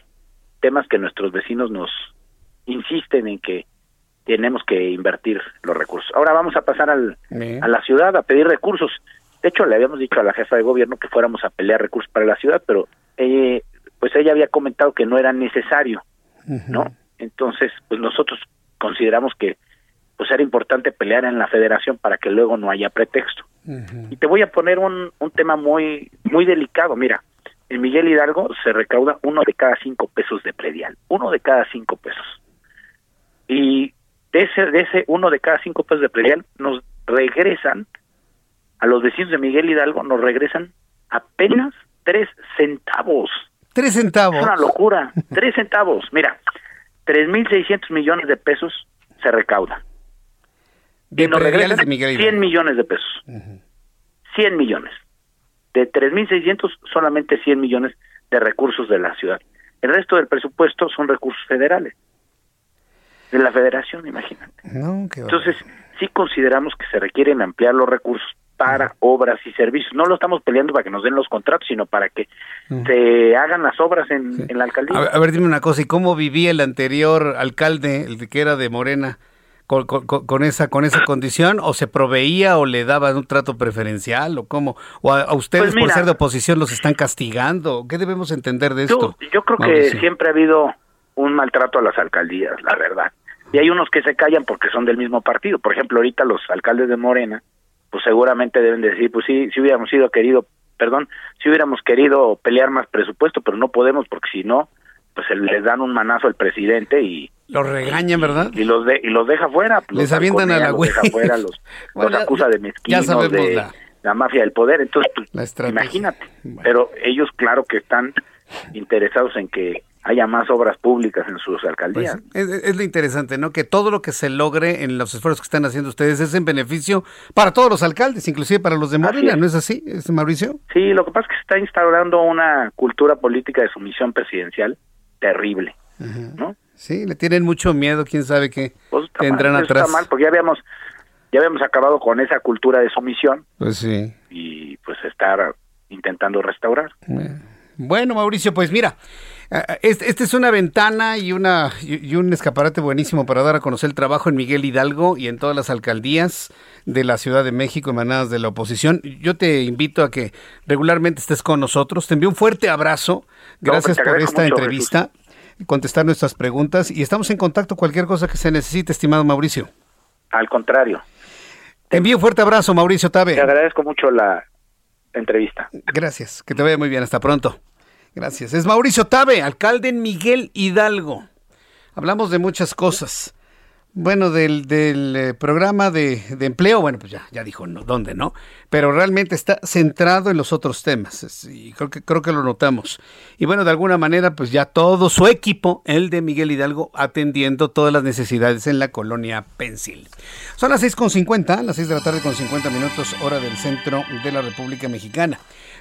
temas que nuestros vecinos nos insisten en que tenemos que invertir los recursos. Ahora vamos a pasar al, a la ciudad a pedir recursos. De hecho, le habíamos dicho a la jefa de gobierno que fuéramos a pelear recursos para la ciudad, pero eh, pues ella había comentado que no era necesario, ¿no? Entonces, pues nosotros consideramos que pues era importante pelear en la federación para que luego no haya pretexto. Y te voy a poner un, un tema muy, muy delicado. Mira, en Miguel Hidalgo se recauda uno de cada cinco pesos de predial, uno de cada cinco pesos. Y de ese, de ese uno de cada cinco pesos de predial nos regresan, a los vecinos de Miguel Hidalgo nos regresan apenas tres centavos. Tres centavos. Es una locura. (laughs) tres centavos. Mira, tres mil seiscientos millones de pesos se recauda. De y nos prediales regresan de Miguel Hidalgo. 100 millones de pesos. 100 millones. De 3.600, solamente 100 millones de recursos de la ciudad. El resto del presupuesto son recursos federales. De la federación, imagínate. No, Entonces, sí consideramos que se requieren ampliar los recursos para obras y servicios. No lo estamos peleando para que nos den los contratos, sino para que se hagan las obras en, en la alcaldía. A, a ver, dime una cosa, ¿y cómo vivía el anterior alcalde, el que era de Morena, con, con- con- esa con esa condición? ¿O se proveía o le daban un trato preferencial? ¿O cómo? ¿O a, a ustedes Pues por ser de oposición los están castigando? ¿Qué debemos entender de esto? Yo, yo creo que siempre ha habido un maltrato a las alcaldías, la verdad. Y hay unos que se callan porque son del mismo partido. Por ejemplo, ahorita los alcaldes de Morena, pues seguramente deben decir, pues sí, si hubiéramos sido querido, perdón, si hubiéramos querido pelear más presupuesto, pero no podemos porque si no, pues se les dan un manazo al presidente y, Los regañan, ¿verdad? y los de, y los deja fuera. pues, Les los avientan a la los deja fuera, los, (laughs) Bueno, los acusa de ya mezquinos, sabemos de la- la mafia del poder. Entonces, pues, imagínate. Pero ellos, claro que están interesados en que haya más obras públicas en sus alcaldías. Pues, es, es lo interesante, ¿no? Que todo lo que se logre en los esfuerzos que están haciendo ustedes es en beneficio para todos los alcaldes, inclusive para los de Morena. ¿no es así, es Mauricio? Sí, lo que pasa es que se está instaurando una cultura política de sumisión presidencial terrible, ¿no? Sí, le tienen mucho miedo, quién sabe qué Pues tendrán mal, atrás. Está mal, porque ya habíamos, ya habíamos acabado con esa cultura de sumisión Pues sí. y pues estar intentando restaurar. Bueno, Mauricio, pues mira, eh, este, esta es una ventana y, una, y un escaparate buenísimo para dar a conocer el trabajo en Miguel Hidalgo y en todas las alcaldías de la Ciudad de México emanadas de la oposición. Yo te invito a que regularmente estés con nosotros. Te envío un fuerte abrazo. Gracias pues, te por esta mucho, entrevista, contestar nuestras preguntas y estamos en contacto cualquier cosa que se necesite, estimado Mauricio. Al contrario, Te envío un fuerte abrazo, Mauricio Tabe. te agradezco mucho la entrevista. Gracias, que te vaya muy bien, hasta pronto. Gracias. Es Mauricio Tabe, alcalde en Miguel Hidalgo. Hablamos de muchas cosas. Bueno, del, del eh, programa de, de empleo, bueno, pues ya, ya dijo no, dónde, ¿no? Pero realmente está centrado en los otros temas y creo que, creo que lo notamos. Y bueno, de alguna manera, pues ya todo su equipo, el de Miguel Hidalgo, atendiendo todas las necesidades en la colonia Pensil. Son las 6.50, las 6 de la tarde con 50 minutos, hora del centro de la República Mexicana.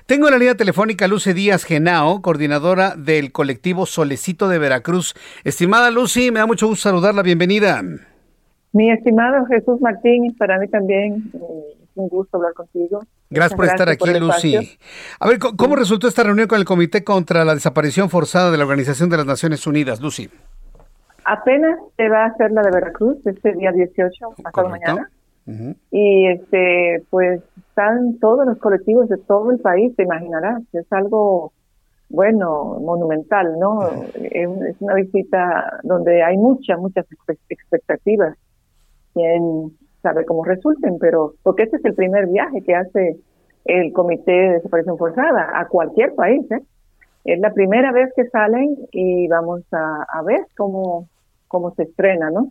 Tengo en la línea telefónica a Lucy Díaz Genao, coordinadora del colectivo Solecito de Veracruz. Estimada Lucy, me da mucho gusto saludarla, bienvenida. Mi estimado Jesús Martín, para mí también eh, es un gusto hablar contigo. Gracias por estar aquí, por Lucy. espacio. A ver, ¿cómo- ¿cómo resultó esta reunión con el Comité contra la Desaparición Forzada de la Organización de las Naciones Unidas, Lucy? Apenas se va a hacer la de Veracruz este día 18, pasado mañana. Y este, pues están todos los colectivos de todo el país, te imaginarás. Es algo, bueno, monumental, ¿no? Es un- es una visita donde hay muchas, muchas expe- expectativas. Quién sabe cómo resulten, pero porque este es el primer viaje que hace el Comité de Desaparición Forzada a cualquier país, ¿eh? Es la primera vez que salen y vamos a, a ver cómo, cómo se estrena, ¿no?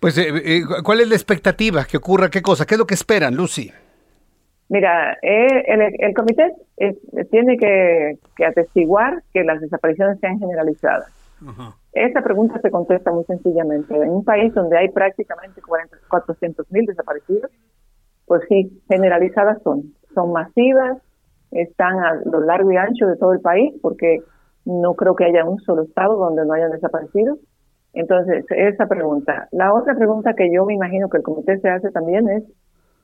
Pues, eh, eh, ¿cuál es la expectativa? ¿Que ocurra qué cosa? ¿Qué es lo que esperan, Lucy? Mira, eh, el, el comité eh, tiene que, que atestiguar que las desapariciones sean generalizadas. Esta pregunta se contesta muy sencillamente. En un país donde hay prácticamente 400 mil desaparecidos, pues sí, generalizadas son. Son masivas, están a lo largo y ancho de todo el país, porque no creo que haya un solo estado donde no hayan desaparecidos. Entonces, esa pregunta. La otra pregunta que yo me imagino que el comité se hace también es,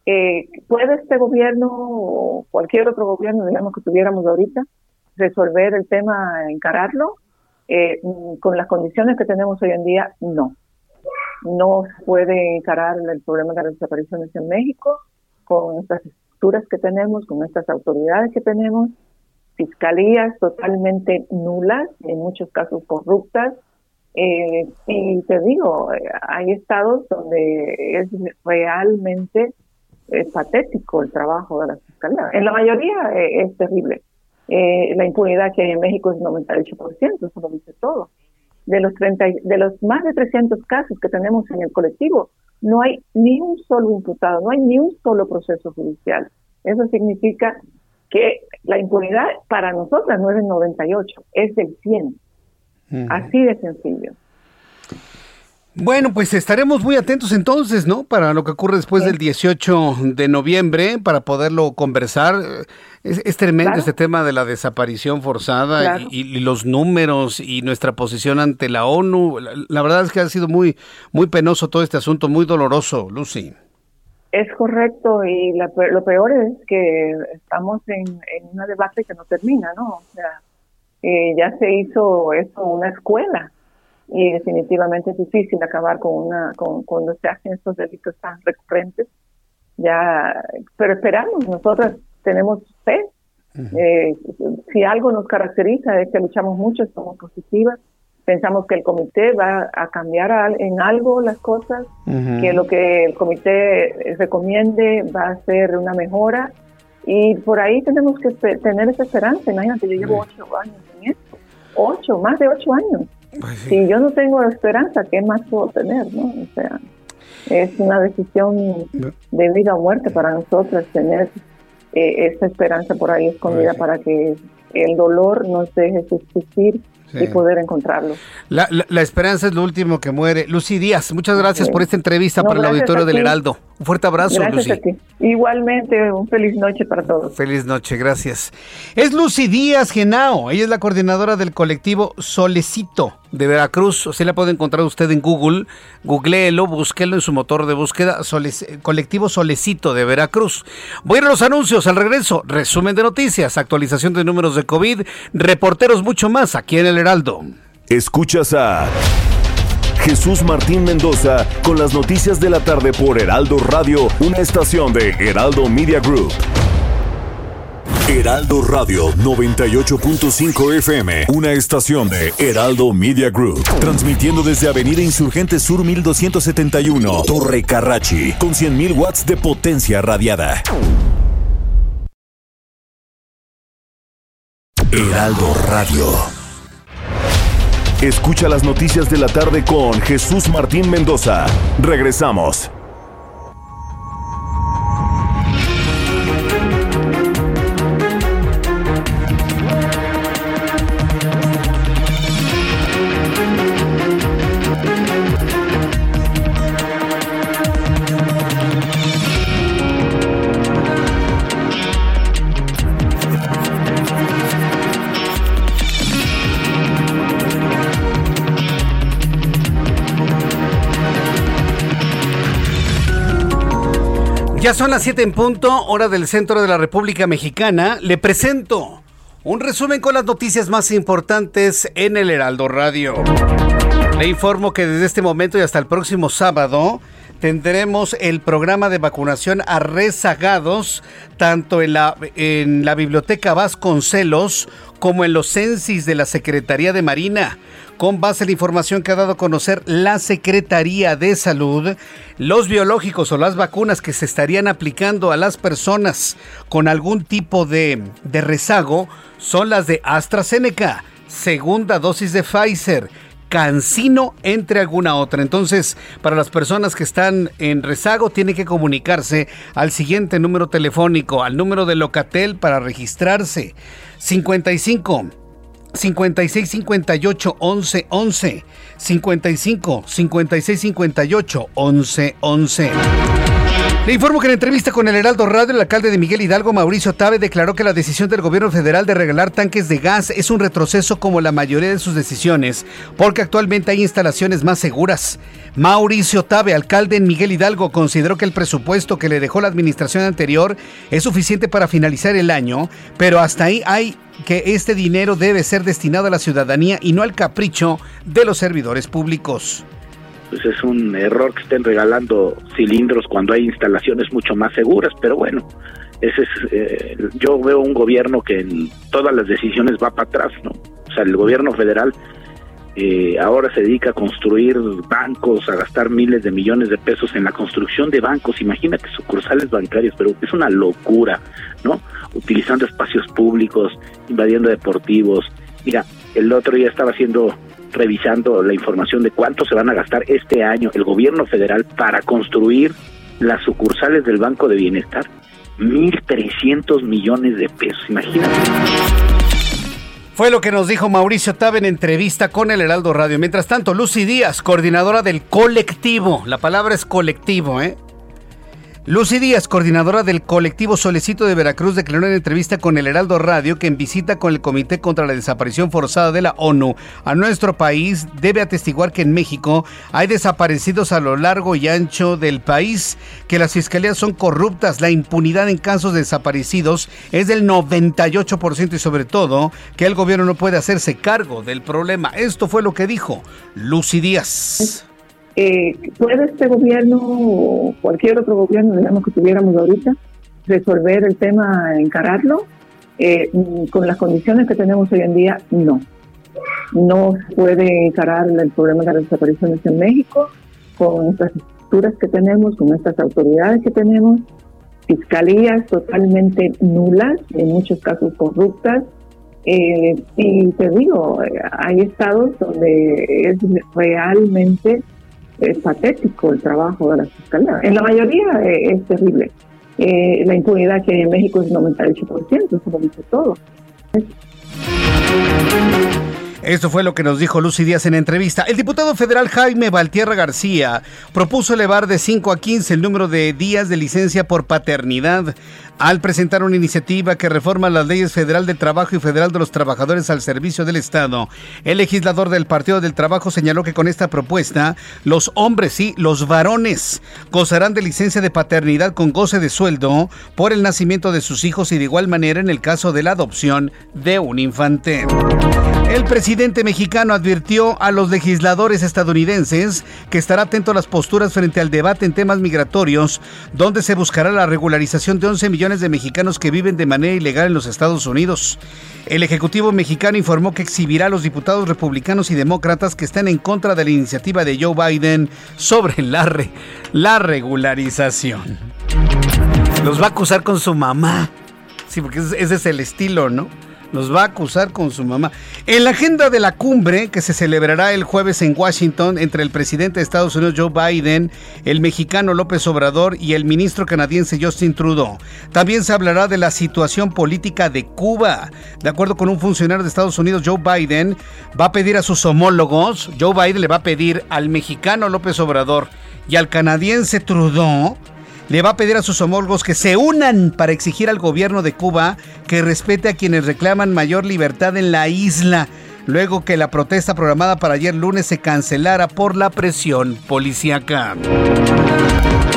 eh, ¿puede este gobierno o cualquier otro gobierno, digamos que tuviéramos ahorita, resolver el tema, encararlo? Eh, con las condiciones que tenemos hoy en día, no. No se puede encarar el problema de las desapariciones en México con estas estructuras que tenemos, con estas autoridades que tenemos, fiscalías totalmente nulas, en muchos casos corruptas, eh, y te digo, eh, hay estados donde es realmente es patético el trabajo de la fiscalía. En la mayoría eh, es terrible. Eh, la impunidad que hay en México es 98%, eso lo dice todo. De los, 30, de los más de 300 casos que tenemos en el colectivo, no hay ni un solo imputado, no hay ni un solo proceso judicial. Eso significa que la impunidad para nosotras no es del 98, es del 100. Así de sencillo. Bueno, pues estaremos muy atentos entonces, ¿no? Para lo que ocurre después del 18 de noviembre, para poderlo conversar. Es, tremendo este tema de la desaparición forzada y, los números y nuestra posición ante la ONU. La, verdad es que ha sido muy, muy penoso todo este asunto, muy doloroso, Lucy. Es correcto y lo peor es que estamos en, en un debate que no termina, ¿no? O sea, eh, ya se hizo esto una escuela. Y definitivamente es difícil acabar con una con, cuando se hacen estos delitos tan recurrentes. Ya pero esperamos nosotros tenemos fe. Eh, si algo nos caracteriza es que luchamos mucho somos positivas. Pensamos que el comité va a cambiar en algo las cosas que lo que el comité recomiende va a ser una mejora. Y por ahí tenemos que tener esa esperanza imagínate yo llevo ocho años ocho más de ocho años pues si yo no tengo esperanza, ¿qué más puedo tener? ¿no? O sea, es una decisión de vida o muerte para nosotros tener eh, esa esperanza por ahí escondida pues para que el dolor nos deje y poder encontrarlo. La, la, esperanza es lo último que muere. Lucy Díaz, muchas gracias por esta entrevista para el auditorio del Heraldo. Un fuerte abrazo, gracias Lucy. Igualmente, un feliz noche para todos. Feliz noche, gracias. Es Lucy Díaz Genao, ella es la coordinadora del colectivo Solecito de Veracruz. Se la puede encontrar usted en Google. Googleelo, búsquelo en su motor de búsqueda. colectivo Solecito de Veracruz. Voy a ir a los anuncios al regreso. Resumen de noticias, actualización de números de COVID, reporteros, mucho más aquí en el Heraldo. Escuchas a Jesús Martín Mendoza con las noticias de la tarde por Heraldo Radio, una estación de Heraldo Media Group. Heraldo Radio 98.5 FM, una estación de Heraldo Media Group, transmitiendo desde Avenida Insurgente Sur 1271, Torre Carrachi, con 100.000 watts de potencia radiada. Heraldo Radio. Escucha las noticias de la tarde con Jesús Martín Mendoza. Regresamos. Ya son las 7 en punto, hora del centro de la República Mexicana. Le presento un resumen con las noticias más importantes en el Heraldo Radio. Le informo que desde este momento y hasta el próximo sábado tendremos el programa de vacunación a rezagados, tanto en la, en la Biblioteca Vasconcelos como en los censis de la Secretaría de Marina. Con base en la información que ha dado a conocer la Secretaría de Salud, los biológicos o las vacunas que se estarían aplicando a las personas con algún tipo de, de rezago son las de AstraZeneca, segunda dosis de Pfizer, Cancino, entre alguna otra. Entonces, para las personas que están en rezago, tienen que comunicarse al siguiente número telefónico, al número de Locatel para registrarse. 55 56 58 11 11 55 56 58 11 11 le informo que en entrevista con el Heraldo Radio, el alcalde de Miguel Hidalgo, Mauricio Tabe, declaró que la decisión del gobierno federal de regalar tanques de gas es un retroceso como la mayoría de sus decisiones, porque actualmente hay instalaciones más seguras. Mauricio Tabe, alcalde en Miguel Hidalgo, consideró que el presupuesto que le dejó la administración anterior es suficiente para finalizar el año, pero hasta ahí hay que este dinero debe ser destinado a la ciudadanía y no al capricho de los servidores públicos pues es un error que estén regalando cilindros cuando hay instalaciones mucho más seguras, pero bueno, ese es, eh, yo veo un gobierno que en todas las decisiones va para atrás, ¿no? O sea, el gobierno federal eh, ahora se dedica a construir bancos, a gastar miles de millones de pesos en la construcción de bancos, imagínate sucursales bancarias, pero es una locura, ¿no? Utilizando espacios públicos, invadiendo deportivos. Mira, el otro día estaba haciendo, revisando la información de cuánto se van a gastar este año el gobierno federal para construir las sucursales del Banco de Bienestar. 1.300 millones de pesos, imagínate. Fue lo que nos dijo Mauricio Tabe en entrevista con el Heraldo Radio. Mientras tanto, Lucy Díaz, coordinadora del colectivo. La palabra es colectivo, ¿eh? Lucy Díaz, coordinadora del colectivo Solecito de Veracruz, declaró en entrevista con el Heraldo Radio que en visita con el Comité contra la Desaparición Forzada de la ONU a nuestro país debe atestiguar que en México hay desaparecidos a lo largo y ancho del país, que las fiscalías son corruptas, la impunidad en casos de desaparecidos es del 98% y sobre todo que el gobierno no puede hacerse cargo del problema. Esto fue lo que dijo Lucy Díaz. Eh, ¿Puede este gobierno o cualquier otro gobierno, digamos, que tuviéramos ahorita, resolver el tema, encararlo? Eh, con las condiciones que tenemos hoy en día, no. No se puede encarar el problema de las desapariciones en México con estas estructuras que tenemos, con estas autoridades que tenemos, fiscalías totalmente nulas, en muchos casos corruptas. Eh, y te digo, hay estados donde es realmente es patético el trabajo de la fiscalía. En la mayoría eh, es terrible. Eh, la impunidad que hay en México es 98%, eso lo dice todo. Esto fue lo que nos dijo Lucy Díaz en entrevista. El diputado federal Jaime Valtierra García propuso elevar de 5 a 15 el número de días de licencia por paternidad al presentar una iniciativa que reforma las leyes federal del trabajo y federal de los trabajadores al servicio del Estado. El legislador del Partido del Trabajo señaló que con esta propuesta los hombres y los varones gozarán de licencia de paternidad con goce de sueldo por el nacimiento de sus hijos y de igual manera en el caso de la adopción de un infante. El presidente mexicano advirtió a los legisladores estadounidenses que estará atento a las posturas frente al debate en temas migratorios, donde se buscará la regularización de 11 millones de mexicanos que viven de manera ilegal en los Estados Unidos. El Ejecutivo mexicano informó que exhibirá a los diputados republicanos y demócratas que están en contra de la iniciativa de Joe Biden sobre la, la regularización. Los va a acusar con su mamá. Sí, porque ese es el estilo, ¿no? Nos va a acusar con su mamá. En la agenda de la cumbre que se celebrará el jueves en Washington entre el presidente de Estados Unidos Joe Biden, el mexicano López Obrador y el ministro canadiense Justin Trudeau. También se hablará de la situación política de Cuba. De acuerdo con un funcionario de Estados Unidos, Joe Biden va a pedir a sus homólogos, Joe Biden le va a pedir al mexicano López Obrador y al canadiense Trudeau le va a pedir a sus homólogos que se unan para exigir al gobierno de Cuba que respete a quienes reclaman mayor libertad en la isla, luego que la protesta programada para ayer lunes se cancelara por la presión policíaca.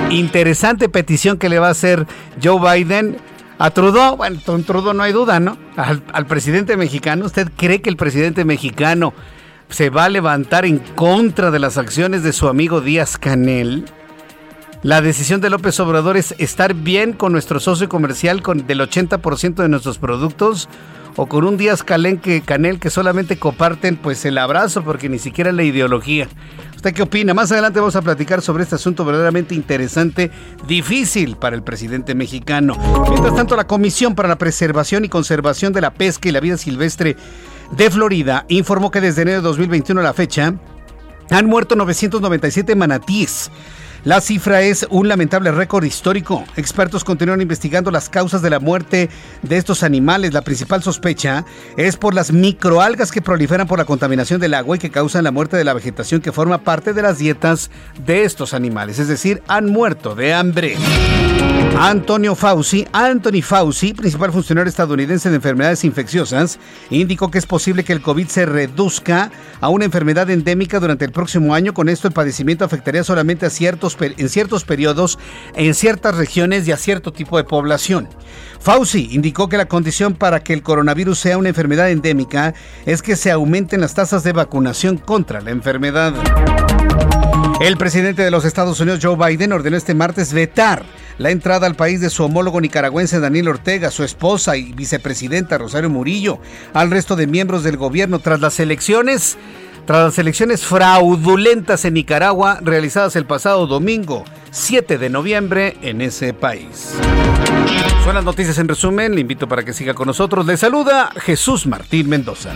Interesante petición que le va a hacer Joe Biden a Trudeau. Bueno, con Trudeau no hay duda, ¿no? Al, al presidente mexicano. ¿Usted cree que el presidente mexicano se va a levantar en contra de las acciones de su amigo Díaz Canel? La decisión de López Obrador es estar bien con nuestro socio comercial del 80% de nuestros productos o con un Díaz Canel que, Canel que solamente comparten pues el abrazo porque ni siquiera la ideología. ¿Usted qué opina? Más adelante vamos a platicar sobre este asunto verdaderamente interesante, difícil para el presidente mexicano. Mientras tanto, la Comisión para la Preservación y Conservación de la Pesca y la Vida Silvestre de Florida informó que desde enero de 2021 a la fecha han muerto 997 manatíes. La cifra es un lamentable récord histórico. Expertos continúan investigando las causas de la muerte de estos animales. La principal sospecha es por las microalgas que proliferan por la contaminación del agua y que causan la muerte de la vegetación que forma parte de las dietas de estos animales. Es decir, han muerto de hambre. Antonio Fauci, Anthony Fauci, principal funcionario estadounidense de enfermedades infecciosas, indicó que es posible que el COVID se reduzca a una enfermedad endémica durante el próximo año. Con esto el padecimiento afectaría solamente a ciertos, en ciertos periodos, en ciertas regiones y a cierto tipo de población. Fauci indicó que la condición para que el coronavirus sea una enfermedad endémica es que se aumenten las tasas de vacunación contra la enfermedad. El presidente de los Estados Unidos, Joe Biden, ordenó este martes vetar la entrada al país de su homólogo nicaragüense Daniel Ortega, su esposa y vicepresidenta Rosario Murillo, al resto de miembros del gobierno tras las elecciones tras las elecciones fraudulentas en Nicaragua realizadas el pasado domingo 7 de noviembre en ese país. Son noticias en resumen, le invito para que siga con nosotros. Le saluda Jesús Martín Mendoza.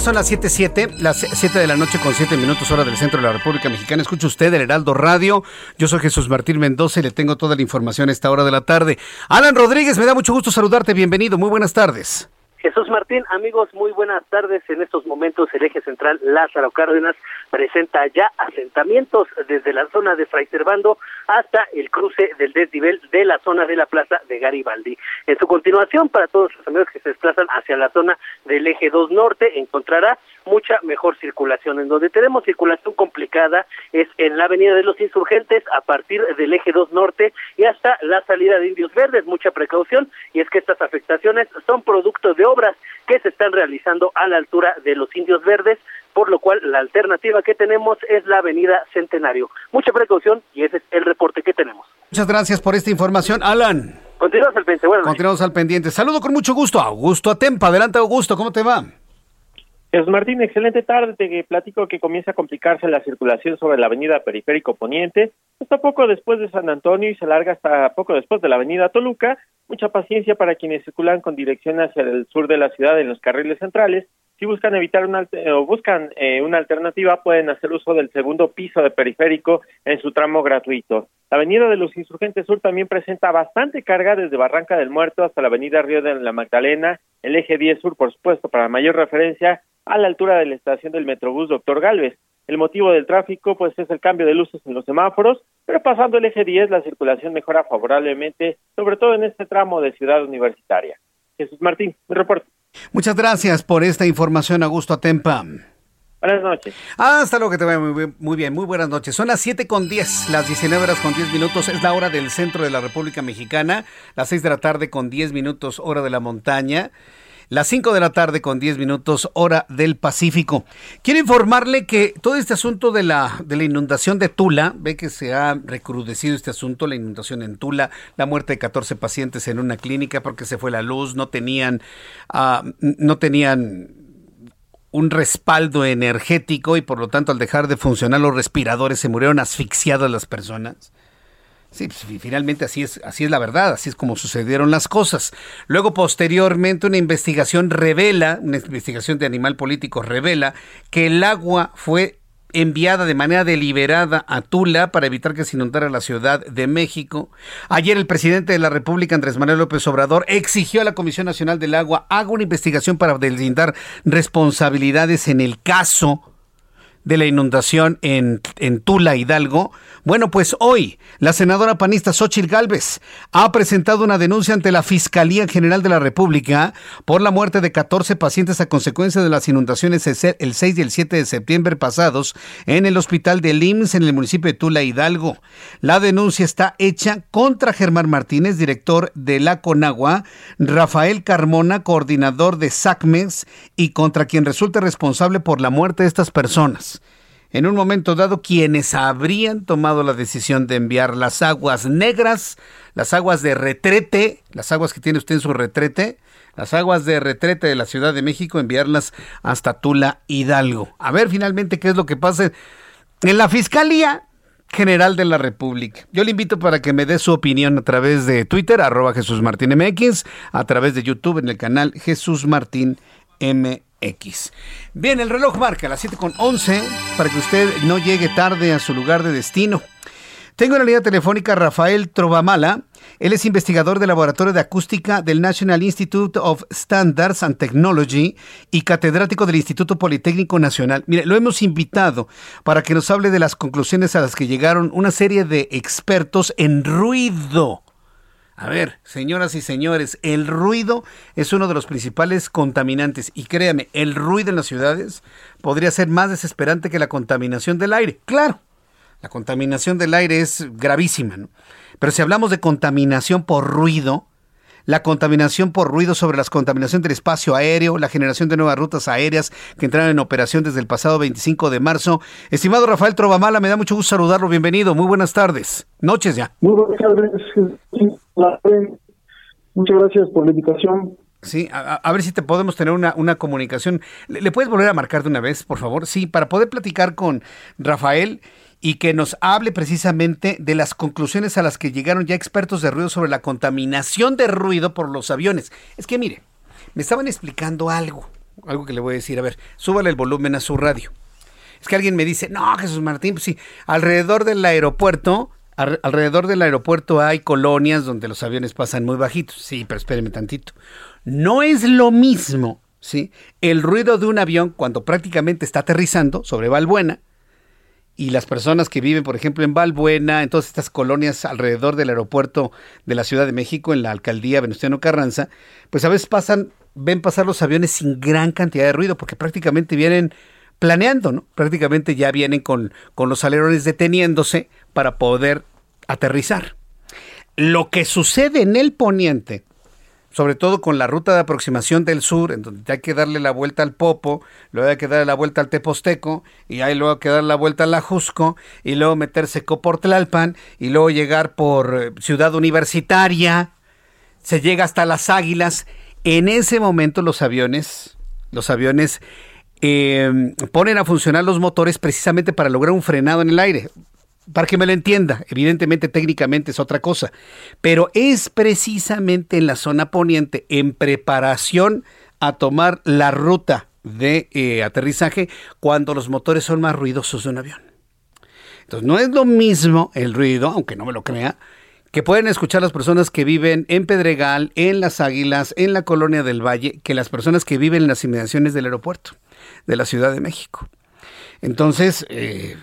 Son las 7.7, las 7 de la noche con 7 minutos hora del centro de la República Mexicana. Escucha usted el Heraldo Radio. Yo soy Jesús Martín Mendoza y le tengo toda la información a esta hora de la tarde. Alan Rodríguez, me da mucho gusto saludarte. Bienvenido. Muy buenas tardes. Jesús Martín, amigos, muy buenas tardes. En estos momentos el eje central Lázaro Cárdenas presenta ya asentamientos desde la zona de Fray Servando hasta el cruce del desnivel de la zona de la plaza de Garibaldi. En su continuación, para todos los amigos que se desplazan hacia la zona del eje 2 norte, encontrará mucha mejor circulación. En donde tenemos circulación complicada es en la avenida de los insurgentes a partir del eje 2 norte y hasta la salida de Indios Verdes. Mucha precaución y es que estas afectaciones son producto de obras que se están realizando a la altura de los Indios Verdes, por lo cual la alternativa que tenemos es la avenida Centenario. Mucha precaución y ese es el reporte que tenemos. Muchas gracias por esta información, Alan. Continuamos al pendiente. Bueno, Continuamos al pendiente. Saludo con mucho gusto a Augusto Atempa. Adelante, Augusto, ¿cómo te va? Jesús Martín, excelente tarde. Te platico que comienza a complicarse la circulación sobre la avenida Periférico Poniente, hasta poco después de San Antonio y se larga hasta poco después de la avenida Toluca. Mucha paciencia para quienes circulan con dirección hacia el sur de la ciudad en los carriles centrales. Si buscan evitar una o buscan eh, una alternativa, pueden hacer uso del segundo piso de periférico en su tramo gratuito. La avenida de los Insurgentes Sur también presenta bastante carga desde Barranca del Muerto hasta la avenida Río de la Magdalena, el eje 10 Sur, por supuesto, para mayor referencia, a la altura de la estación del Metrobús Doctor Galvez. El motivo del tráfico pues es el cambio de luces en los semáforos, pero pasando el eje 10 la circulación mejora favorablemente, sobre todo en este tramo de Ciudad Universitaria. Jesús Martín, mi reporte. Muchas gracias por esta información, Augusto Atempa. Buenas noches. Hasta luego, que te vaya muy bien, muy bien, muy buenas noches. Son las 7 con 10, las 19 horas con 10 minutos, es la hora del centro de la República Mexicana, las 6 de la tarde con 10 minutos, hora de la montaña. Las 5 de la tarde con 10 minutos, hora del Pacífico. Quiero informarle que todo este asunto de la, de la inundación de Tula, ve que se ha recrudecido este asunto, la inundación en Tula, la muerte de 14 pacientes en una clínica porque se fue la luz, no tenían, uh, no tenían un respaldo energético y por lo tanto al dejar de funcionar los respiradores se murieron asfixiadas las personas. Sí, pues, finalmente así es, así es la verdad, así es como sucedieron las cosas. Luego, posteriormente, una investigación revela, una investigación de animal político revela que el agua fue enviada de manera deliberada a Tula para evitar que se inundara la Ciudad de México. Ayer el presidente de la República, Andrés Manuel López Obrador, exigió a la Comisión Nacional del Agua haga una investigación para deslindar responsabilidades en el caso de la inundación en, Tula, Hidalgo. Bueno, pues hoy la senadora panista Xochitl Gálvez ha presentado una denuncia ante la Fiscalía General de la República por la muerte de 14 pacientes a consecuencia de las inundaciones el 6 y el 7 de septiembre pasados en el hospital de IMSS en el municipio de Tula, Hidalgo. La denuncia está hecha contra Germán Martínez, director de la Conagua, Rafael Carmona, coordinador de SACMES, y contra quien resulte responsable por la muerte de estas personas en un momento dado quienes habrían tomado la decisión de enviar las aguas negras, las aguas de retrete, las aguas que tiene usted en su retrete, las aguas de retrete de la Ciudad de México, enviarlas hasta Tula Hidalgo. A ver finalmente qué es lo que pasa en la Fiscalía General de la República. Yo le invito para que me dé su opinión a través de Twitter, arroba Jesús Martín MX, a través de YouTube en el canal Jesús Martín. X. Bien, el reloj marca las 7 con 11 para que usted no llegue tarde a su lugar de destino. Tengo en la línea telefónica a Rafael Trovamala. Él es investigador del Laboratorio de Acústica del National Institute of Standards and Technology y catedrático del Instituto Politécnico Nacional. Mire, lo hemos invitado para que nos hable de las conclusiones a las que llegaron una serie de expertos en ruido a ver, señoras y señores, el ruido es uno de los principales contaminantes y créame, el ruido en las ciudades podría ser más desesperante que la contaminación del aire. Claro, la contaminación del aire es gravísima, ¿no? Pero si hablamos de contaminación por ruido, la contaminación por ruido sobre la contaminación del espacio aéreo, la generación de nuevas rutas aéreas que entraron en operación desde el pasado 25 de marzo. Estimado Rafael Trovamala, me da mucho gusto saludarlo. Bienvenido. Muy buenas tardes. Noches ya. Muy buenas tardes. Muchas gracias por la invitación. Sí, a, ver si te podemos tener una, una comunicación. ¿Le, puedes volver a marcar de una vez, por favor? Sí, para poder platicar con Rafael y que nos hable precisamente de las conclusiones a las que llegaron ya expertos de ruido sobre la contaminación de ruido por los aviones. Es que mire, me estaban explicando algo, algo que le voy a decir. A ver, súbale el volumen a su radio. Es que alguien me dice, no, Jesús Martín, pues sí, alrededor del aeropuerto, alrededor del aeropuerto hay colonias donde los aviones pasan muy bajitos. Sí, pero espéreme tantito. No es lo mismo, ¿sí? El ruido de un avión cuando prácticamente está aterrizando sobre Valbuena y las personas que viven, por ejemplo, en Valbuena, en todas estas colonias alrededor del aeropuerto de la Ciudad de México, en la alcaldía Venustiano Carranza, pues a veces pasan, ven pasar los aviones sin gran cantidad de ruido, porque prácticamente vienen planeando, ¿no? Prácticamente ya vienen con, con los alerones deteniéndose para poder aterrizar. Lo que sucede en el poniente sobre todo con la ruta de aproximación del sur, en donde hay que darle la vuelta al Popo, luego hay que darle la vuelta al Teposteco, y ahí luego hay que darle la vuelta al Ajusco, y luego meterse por Tlalpan, y luego llegar por eh, Ciudad Universitaria, se llega hasta las Águilas. En ese momento los aviones, los aviones eh, ponen a funcionar los motores precisamente para lograr un frenado en el aire para que me lo entienda, evidentemente técnicamente es otra cosa, pero es precisamente en la zona poniente, en preparación a tomar la ruta de eh, aterrizaje, cuando los motores son más ruidosos de un avión. Entonces, no es lo mismo el ruido, aunque no me lo crea, que pueden escuchar las personas que viven en Pedregal, en Las Águilas, en la Colonia del Valle, que las personas que viven en las inmediaciones del aeropuerto de la Ciudad de México. Entonces, eh,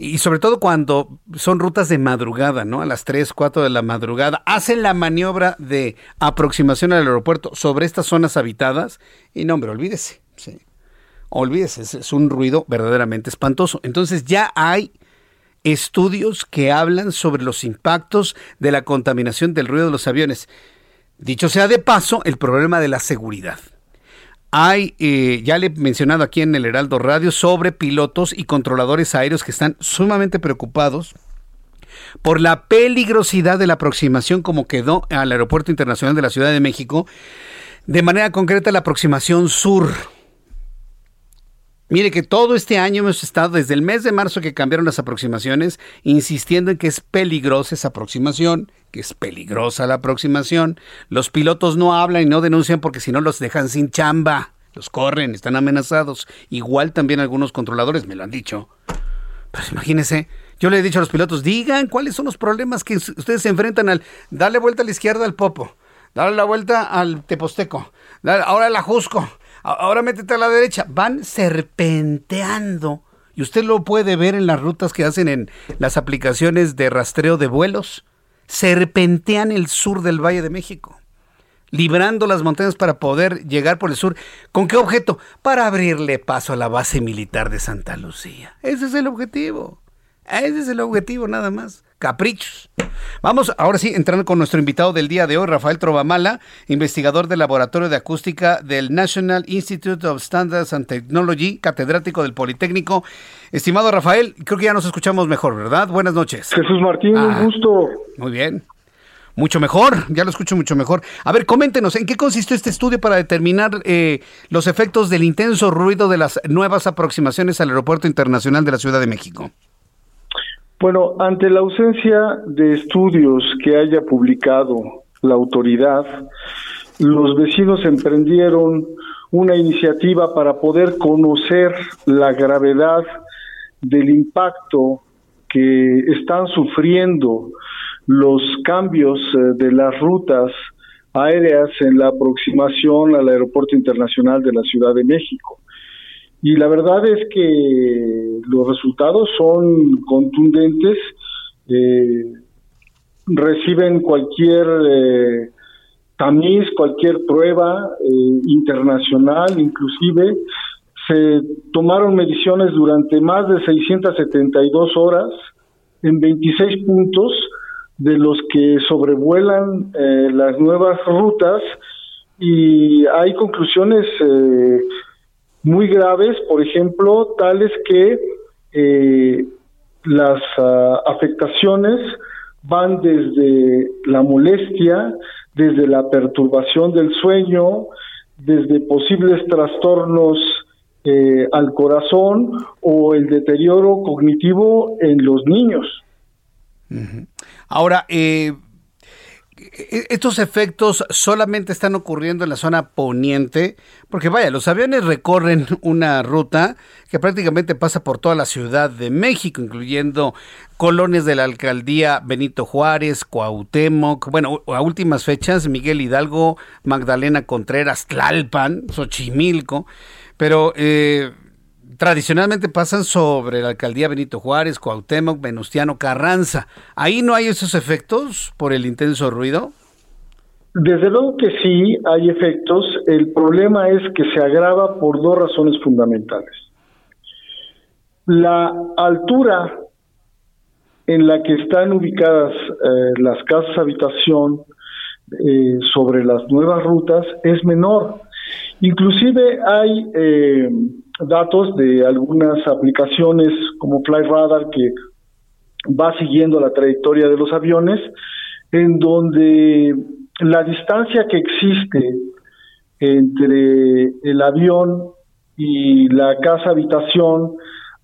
y sobre todo cuando son rutas de madrugada, ¿no? A las 3, 4 de la madrugada, hacen la maniobra de aproximación al aeropuerto sobre estas zonas habitadas y no, hombre, olvídese, sí. Olvídese, es, un ruido verdaderamente espantoso. Entonces ya hay estudios que hablan sobre los impactos de la contaminación del ruido de los aviones. Dicho sea de paso, el problema de la seguridad. Hay, eh, ya le he mencionado aquí en el Heraldo Radio, sobre pilotos y controladores aéreos que están sumamente preocupados por la peligrosidad de la aproximación como quedó al Aeropuerto Internacional de la Ciudad de México, de manera concreta la aproximación sur. Mire que todo este año hemos estado, desde el mes de marzo que cambiaron las aproximaciones, insistiendo en que es peligrosa esa aproximación, que es peligrosa la aproximación. Los pilotos no hablan y no denuncian porque si no los dejan sin chamba, los corren, están amenazados. Igual también algunos controladores me lo han dicho. Pues imagínense, yo le he dicho a los pilotos, digan cuáles son los problemas que ustedes se enfrentan al darle vuelta a la izquierda al Popo, darle la vuelta al Teposteco, ahora la Jusco, ahora métete a la derecha. Van serpenteando. Y usted lo puede ver en las rutas que hacen en las aplicaciones de rastreo de vuelos serpentean el sur del Valle de México, librando las montañas para poder llegar por el sur. ¿Con qué objeto? Para abrirle paso a la base militar de Santa Lucía. Ese es el objetivo. Ese es el objetivo, nada más. Caprichos. Vamos ahora sí entrando con nuestro invitado del día de hoy, Rafael Trovamala, investigador del Laboratorio de Acústica del National Institute of Standards and Technology, catedrático del Politécnico. Estimado Rafael, creo que ya nos escuchamos mejor, ¿verdad? Buenas noches. Jesús Martín, un ah, gusto. Muy bien. Mucho mejor, ya lo escucho mucho mejor. A ver, coméntenos, ¿en qué consistió este estudio para determinar eh, los efectos del intenso ruido de las nuevas aproximaciones al Aeropuerto Internacional de la Ciudad de México? Bueno, ante la ausencia de estudios que haya publicado la autoridad, los vecinos emprendieron una iniciativa para poder conocer la gravedad del impacto que están sufriendo los cambios eh, de las rutas aéreas en la aproximación al Aeropuerto Internacional de la Ciudad de México. Y la verdad es que los resultados son contundentes, eh, reciben cualquier eh, tamiz, cualquier prueba eh, internacional, inclusive. Se tomaron mediciones durante más de 672 horas en 26 puntos de los que sobrevuelan las nuevas rutas. Y hay conclusiones muy graves, por ejemplo, tales que eh, las ah, afectaciones van desde la molestia, desde la perturbación del sueño, desde posibles trastornos eh, al corazón o el deterioro cognitivo en los niños. Ahora, eh, estos efectos solamente están ocurriendo en la zona poniente, porque vaya, los aviones recorren una ruta que prácticamente pasa por toda la Ciudad de México, incluyendo colonias de la alcaldía Benito Juárez, Cuauhtémoc, bueno, a últimas fechas Miguel Hidalgo, Magdalena Contreras, Tlalpan, Xochimilco, pero eh, tradicionalmente pasan sobre la alcaldía Benito Juárez, Cuauhtémoc, Venustiano Carranza. ¿Ahí no hay esos efectos por el intenso ruido? Desde luego que sí hay efectos. El problema es que se agrava por dos razones fundamentales. La altura en la que están ubicadas eh, las casas habitación eh, sobre las nuevas rutas es menor. Inclusive hay eh, datos de algunas aplicaciones como FlyRadar que va siguiendo la trayectoria de los aviones, en donde la distancia que existe entre el avión y la casa habitación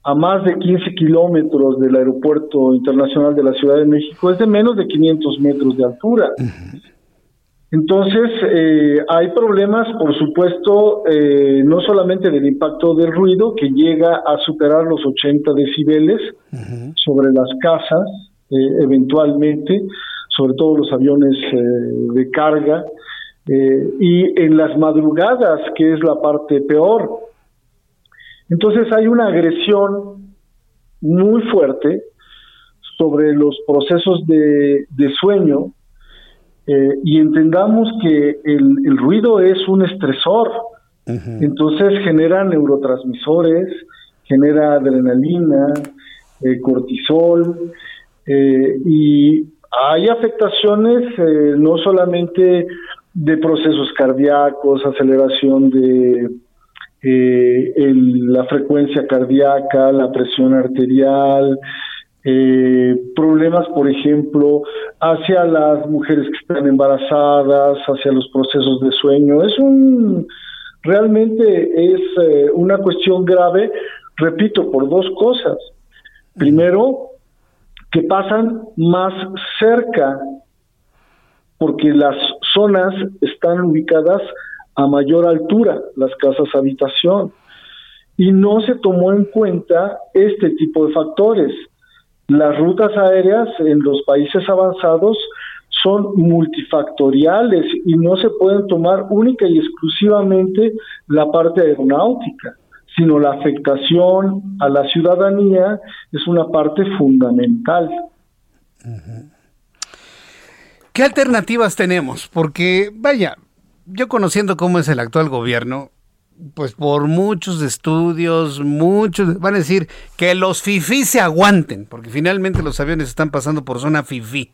a más de 15 kilómetros del aeropuerto internacional de la Ciudad de México es de menos de 500 metros de altura. Entonces, eh, hay problemas, por supuesto, eh, no solamente del impacto del ruido, que llega a superar los 80 decibeles sobre las casas, eh, eventualmente, sobre todo los aviones de carga, y en las madrugadas, que es la parte peor. Entonces, hay una agresión muy fuerte sobre los procesos de sueño, eh, y entendamos que el, ruido es un estresor, entonces genera neurotransmisores, genera adrenalina, eh, cortisol, eh, y hay afectaciones no solamente de procesos cardíacos, aceleración de la frecuencia cardíaca, la presión arterial, eh, problemas, por ejemplo, hacia las mujeres que están embarazadas, hacia los procesos de sueño. Es un, realmente es eh, una cuestión grave, repito, por dos cosas. Primero, que pasan más cerca, porque las zonas están ubicadas a mayor altura, las casas habitación, y no se tomó en cuenta este tipo de factores las rutas aéreas en los países avanzados son multifactoriales y no se pueden tomar única y exclusivamente la parte aeronáutica, sino la afectación a la ciudadanía es una parte fundamental. ¿Qué alternativas tenemos? Porque, vaya, yo conociendo cómo es el actual gobierno, pues por muchos estudios, muchos van a decir que los FIFI se aguanten, porque finalmente los aviones están pasando por zona FIFI.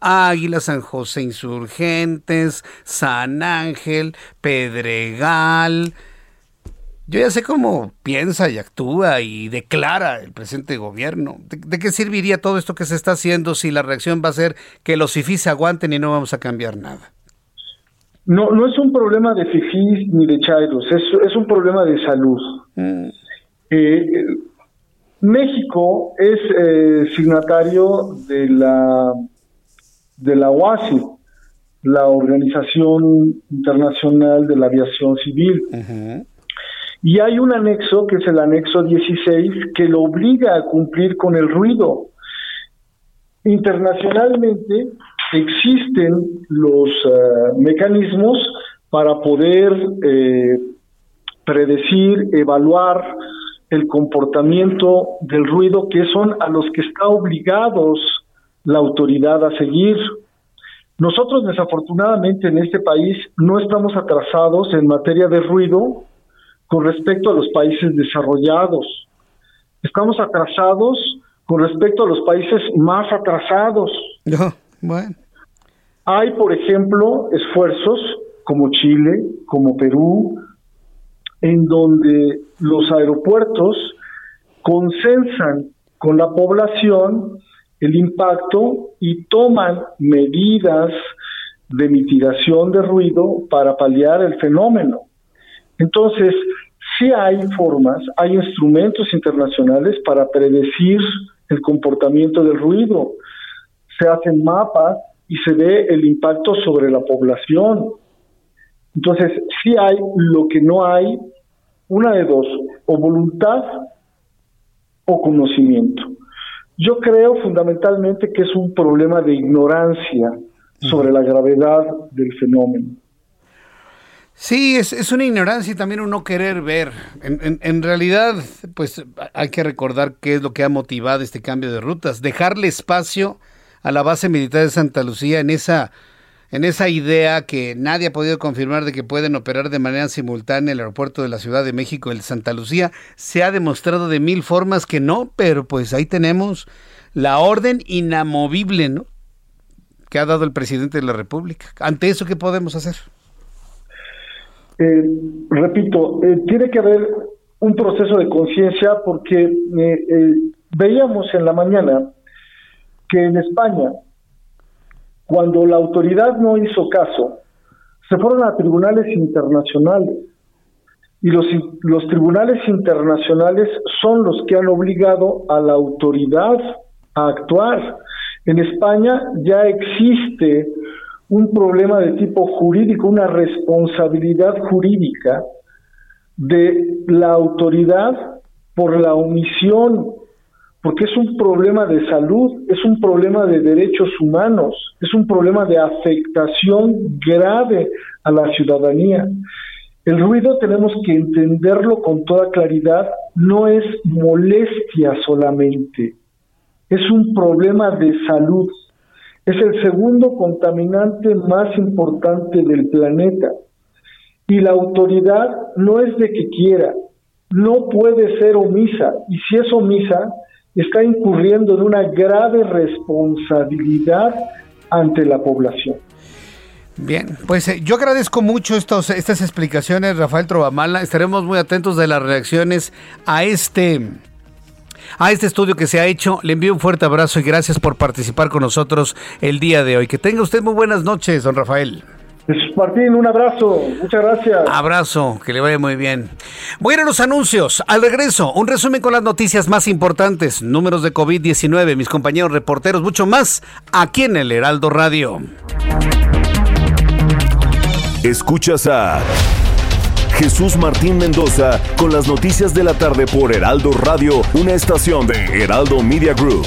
Águila, San José Insurgentes, San Ángel, Pedregal. Yo ya sé cómo piensa y actúa y declara el presente gobierno. ¿De, qué serviría todo esto que se está haciendo si la reacción va a ser que los FIFI se aguanten y no vamos a cambiar nada? No, no es un problema de fifís ni de chairos, es, es un problema de salud. Mm. Eh, México es eh, signatario de la de la OASI, la Organización Internacional de la Aviación Civil. Y hay un anexo, que es el anexo 16, que lo obliga a cumplir con el ruido. Internacionalmente, existen los eh, mecanismos para poder eh, predecir, evaluar el comportamiento del ruido que son a los que está obligados la autoridad a seguir. Nosotros desafortunadamente en este país no estamos atrasados en materia de ruido con respecto a los países desarrollados. Estamos atrasados con respecto a los países más atrasados. Bueno. Hay, por ejemplo, esfuerzos como Chile, como Perú, en donde los aeropuertos consensan con la población el impacto y toman medidas de mitigación de ruido para paliar el fenómeno. Entonces, sí hay formas, hay instrumentos internacionales para predecir el comportamiento del ruido. Se hacen mapas y se ve el impacto sobre la población. Entonces, sí hay lo que no hay, una de dos, o voluntad o conocimiento. Yo creo fundamentalmente que es un problema de ignorancia sobre la gravedad del fenómeno. Sí, es, es, una ignorancia y también un no querer ver. En, en, realidad, pues hay que recordar qué es lo que ha motivado este cambio de rutas. Dejarle espacio a la base militar de Santa Lucía en esa, en esa idea que nadie ha podido confirmar de que pueden operar de manera simultánea el aeropuerto de la Ciudad de México, el de Santa Lucía. Se ha demostrado de mil formas que no, pero pues ahí tenemos la orden inamovible, ¿no? Que ha dado el presidente de la República. Ante eso, ¿qué podemos hacer? Eh, repito, eh, tiene que haber un proceso de conciencia porque eh, veíamos en la mañana que en España, cuando la autoridad no hizo caso, se fueron a tribunales internacionales. Y los, tribunales internacionales son los que han obligado a la autoridad a actuar. En España ya existe un problema de tipo jurídico, una responsabilidad jurídica de la autoridad por la omisión, porque es un problema de salud, es un problema de derechos humanos, es un problema de afectación grave a la ciudadanía. El ruido tenemos que entenderlo con toda claridad, no es molestia solamente, es un problema de salud es el segundo contaminante más importante del planeta. Y la autoridad no es de que quiera, no puede ser omisa. Y si es omisa, está incurriendo en una grave responsabilidad ante la población. Bien, pues eh, yo agradezco mucho estos, estas explicaciones, Rafael Trovamala. Estaremos muy atentos de las reacciones a este a este estudio que se ha hecho. Le envío un fuerte abrazo y gracias por participar con nosotros el día de hoy. Que tenga usted muy buenas noches, don Rafael. Martín, un abrazo. Muchas gracias. Abrazo, que le vaya muy bien. Voy a ir a los anuncios. Al regreso, un resumen con las noticias más importantes, números de COVID-19, mis compañeros reporteros, mucho más aquí en el Heraldo Radio. Escuchas a Jesús Martín Mendoza con las noticias de la tarde por Heraldo Radio, una estación de Heraldo Media Group.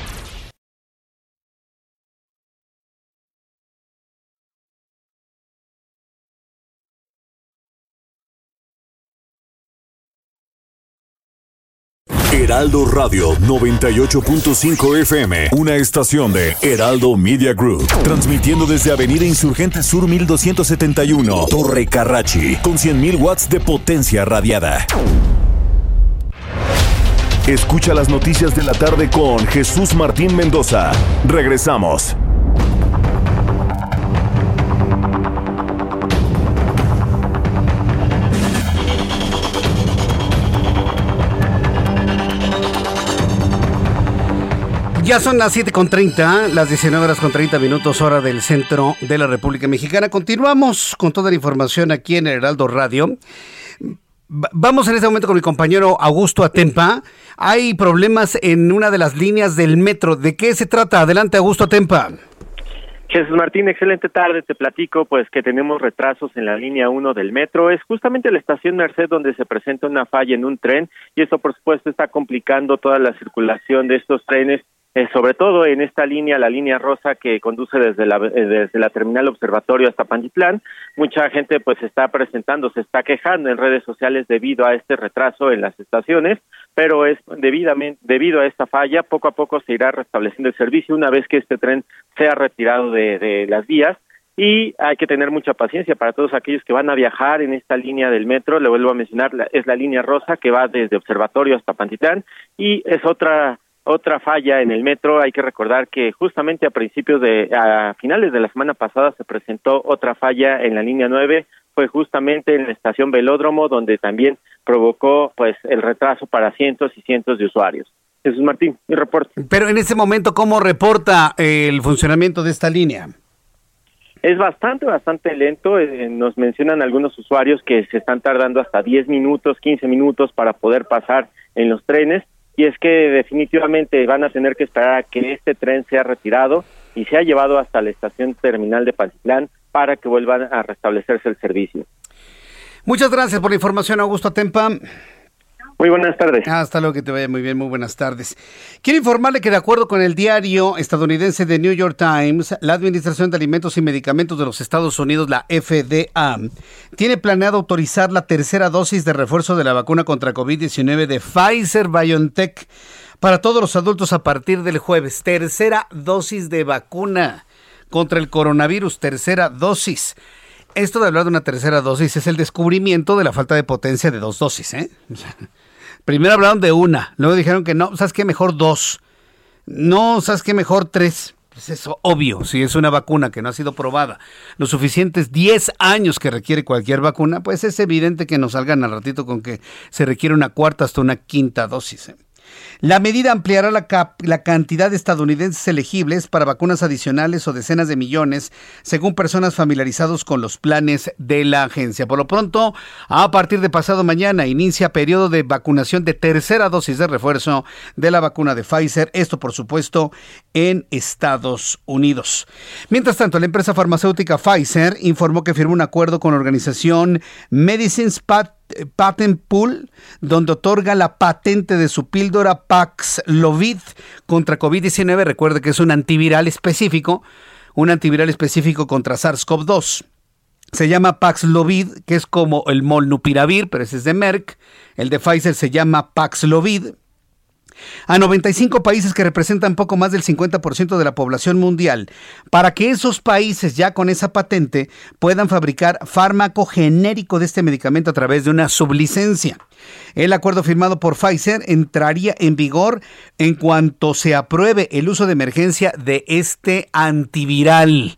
Heraldo Radio 98.5 FM, una estación de Heraldo Media Group, transmitiendo desde Avenida Insurgente Sur 1271, Torre Carrachi, con 100.000 watts de potencia radiada. Escucha las noticias de la tarde con Jesús Martín Mendoza. Regresamos. Ya son las 7.30, las 19 horas con 30 minutos hora del centro de la República Mexicana. Continuamos con toda la información aquí en Heraldo Radio. Vamos en este momento con mi compañero Augusto Atempa. Hay problemas en una de las líneas del metro. ¿De qué se trata? Adelante, Augusto Atempa. Jesús Martín, excelente tarde. Te platico pues que tenemos retrasos en la línea 1 del metro. Es justamente la estación Merced donde se presenta una falla en un tren y eso por supuesto está complicando toda la circulación de estos trenes eh, sobre todo en esta línea, la línea rosa que conduce desde la, eh, desde la terminal observatorio hasta Pantitlán, mucha gente pues está presentando, se está quejando en redes sociales debido a este retraso en las estaciones, pero es debidamente, debido a esta falla, poco a poco se irá restableciendo el servicio una vez que este tren sea retirado de, de las vías. Y hay que tener mucha paciencia para todos aquellos que van a viajar en esta línea del metro, le vuelvo a mencionar, es la línea rosa que va desde Observatorio hasta Pantitlán y es otra otra falla en el metro. Hay que recordar que justamente a principios de, a finales de la semana pasada se presentó otra falla en la línea 9. Fue justamente en la estación Velódromo, donde también provocó pues el retraso para cientos y cientos de usuarios. Jesús Martín, mi reporte. Pero en ese momento, ¿cómo reporta el funcionamiento de esta línea? Es bastante, bastante lento. Eh, nos mencionan algunos usuarios que se están tardando hasta 10 minutos, 15 minutos para poder pasar en los trenes. Y es que definitivamente van a tener que esperar a que este tren sea retirado y sea llevado hasta la estación terminal de Pantitlán para que vuelvan a restablecerse el servicio. Muchas gracias por la información, Augusto Tempa. Muy buenas tardes. Hasta luego, que te vaya muy bien, muy buenas tardes. Quiero informarle que de acuerdo con el diario estadounidense The New York Times, la Administración de Alimentos y Medicamentos de los Estados Unidos, la FDA, tiene planeado autorizar la tercera dosis de refuerzo de la vacuna contra COVID-19 de Pfizer BioNTech para todos los adultos a partir del jueves. Tercera dosis de vacuna contra el coronavirus, tercera dosis. Esto de hablar de una tercera dosis es el descubrimiento de la falta de potencia de dos dosis, ¿eh? (laughs) Primero hablaron de una, luego dijeron que no, ¿sabes qué? Mejor dos. No, ¿sabes qué? Mejor tres. Pues eso, obvio, si es una vacuna que no ha sido probada los suficientes 10 años que requiere cualquier vacuna, pues es evidente que nos salgan al ratito con que se requiere una cuarta hasta una quinta dosis. ¿eh? La medida ampliará la, cantidad de estadounidenses elegibles para vacunas adicionales o decenas de millones, según personas familiarizados con los planes de la agencia. Por lo pronto, a partir de pasado mañana inicia periodo de vacunación de tercera dosis de refuerzo de la vacuna de Pfizer. Esto, por supuesto, en Estados Unidos. Mientras tanto, la empresa farmacéutica Pfizer informó que firmó un acuerdo con la organización Medicines Pat Patent Pool, donde otorga la patente de su píldora Paxlovid contra COVID-19. Recuerde que es un antiviral específico, un antiviral específico contra SARS-CoV-2. Se llama Paxlovid, que es como el molnupiravir, pero ese es de Merck. El de Pfizer se llama Paxlovid a 95 países que representan poco más del 50% de la población mundial, para que esos países ya con esa patente puedan fabricar fármaco genérico de este medicamento a través de una sublicencia. El acuerdo firmado por Pfizer entraría en vigor en cuanto se apruebe el uso de emergencia de este antiviral.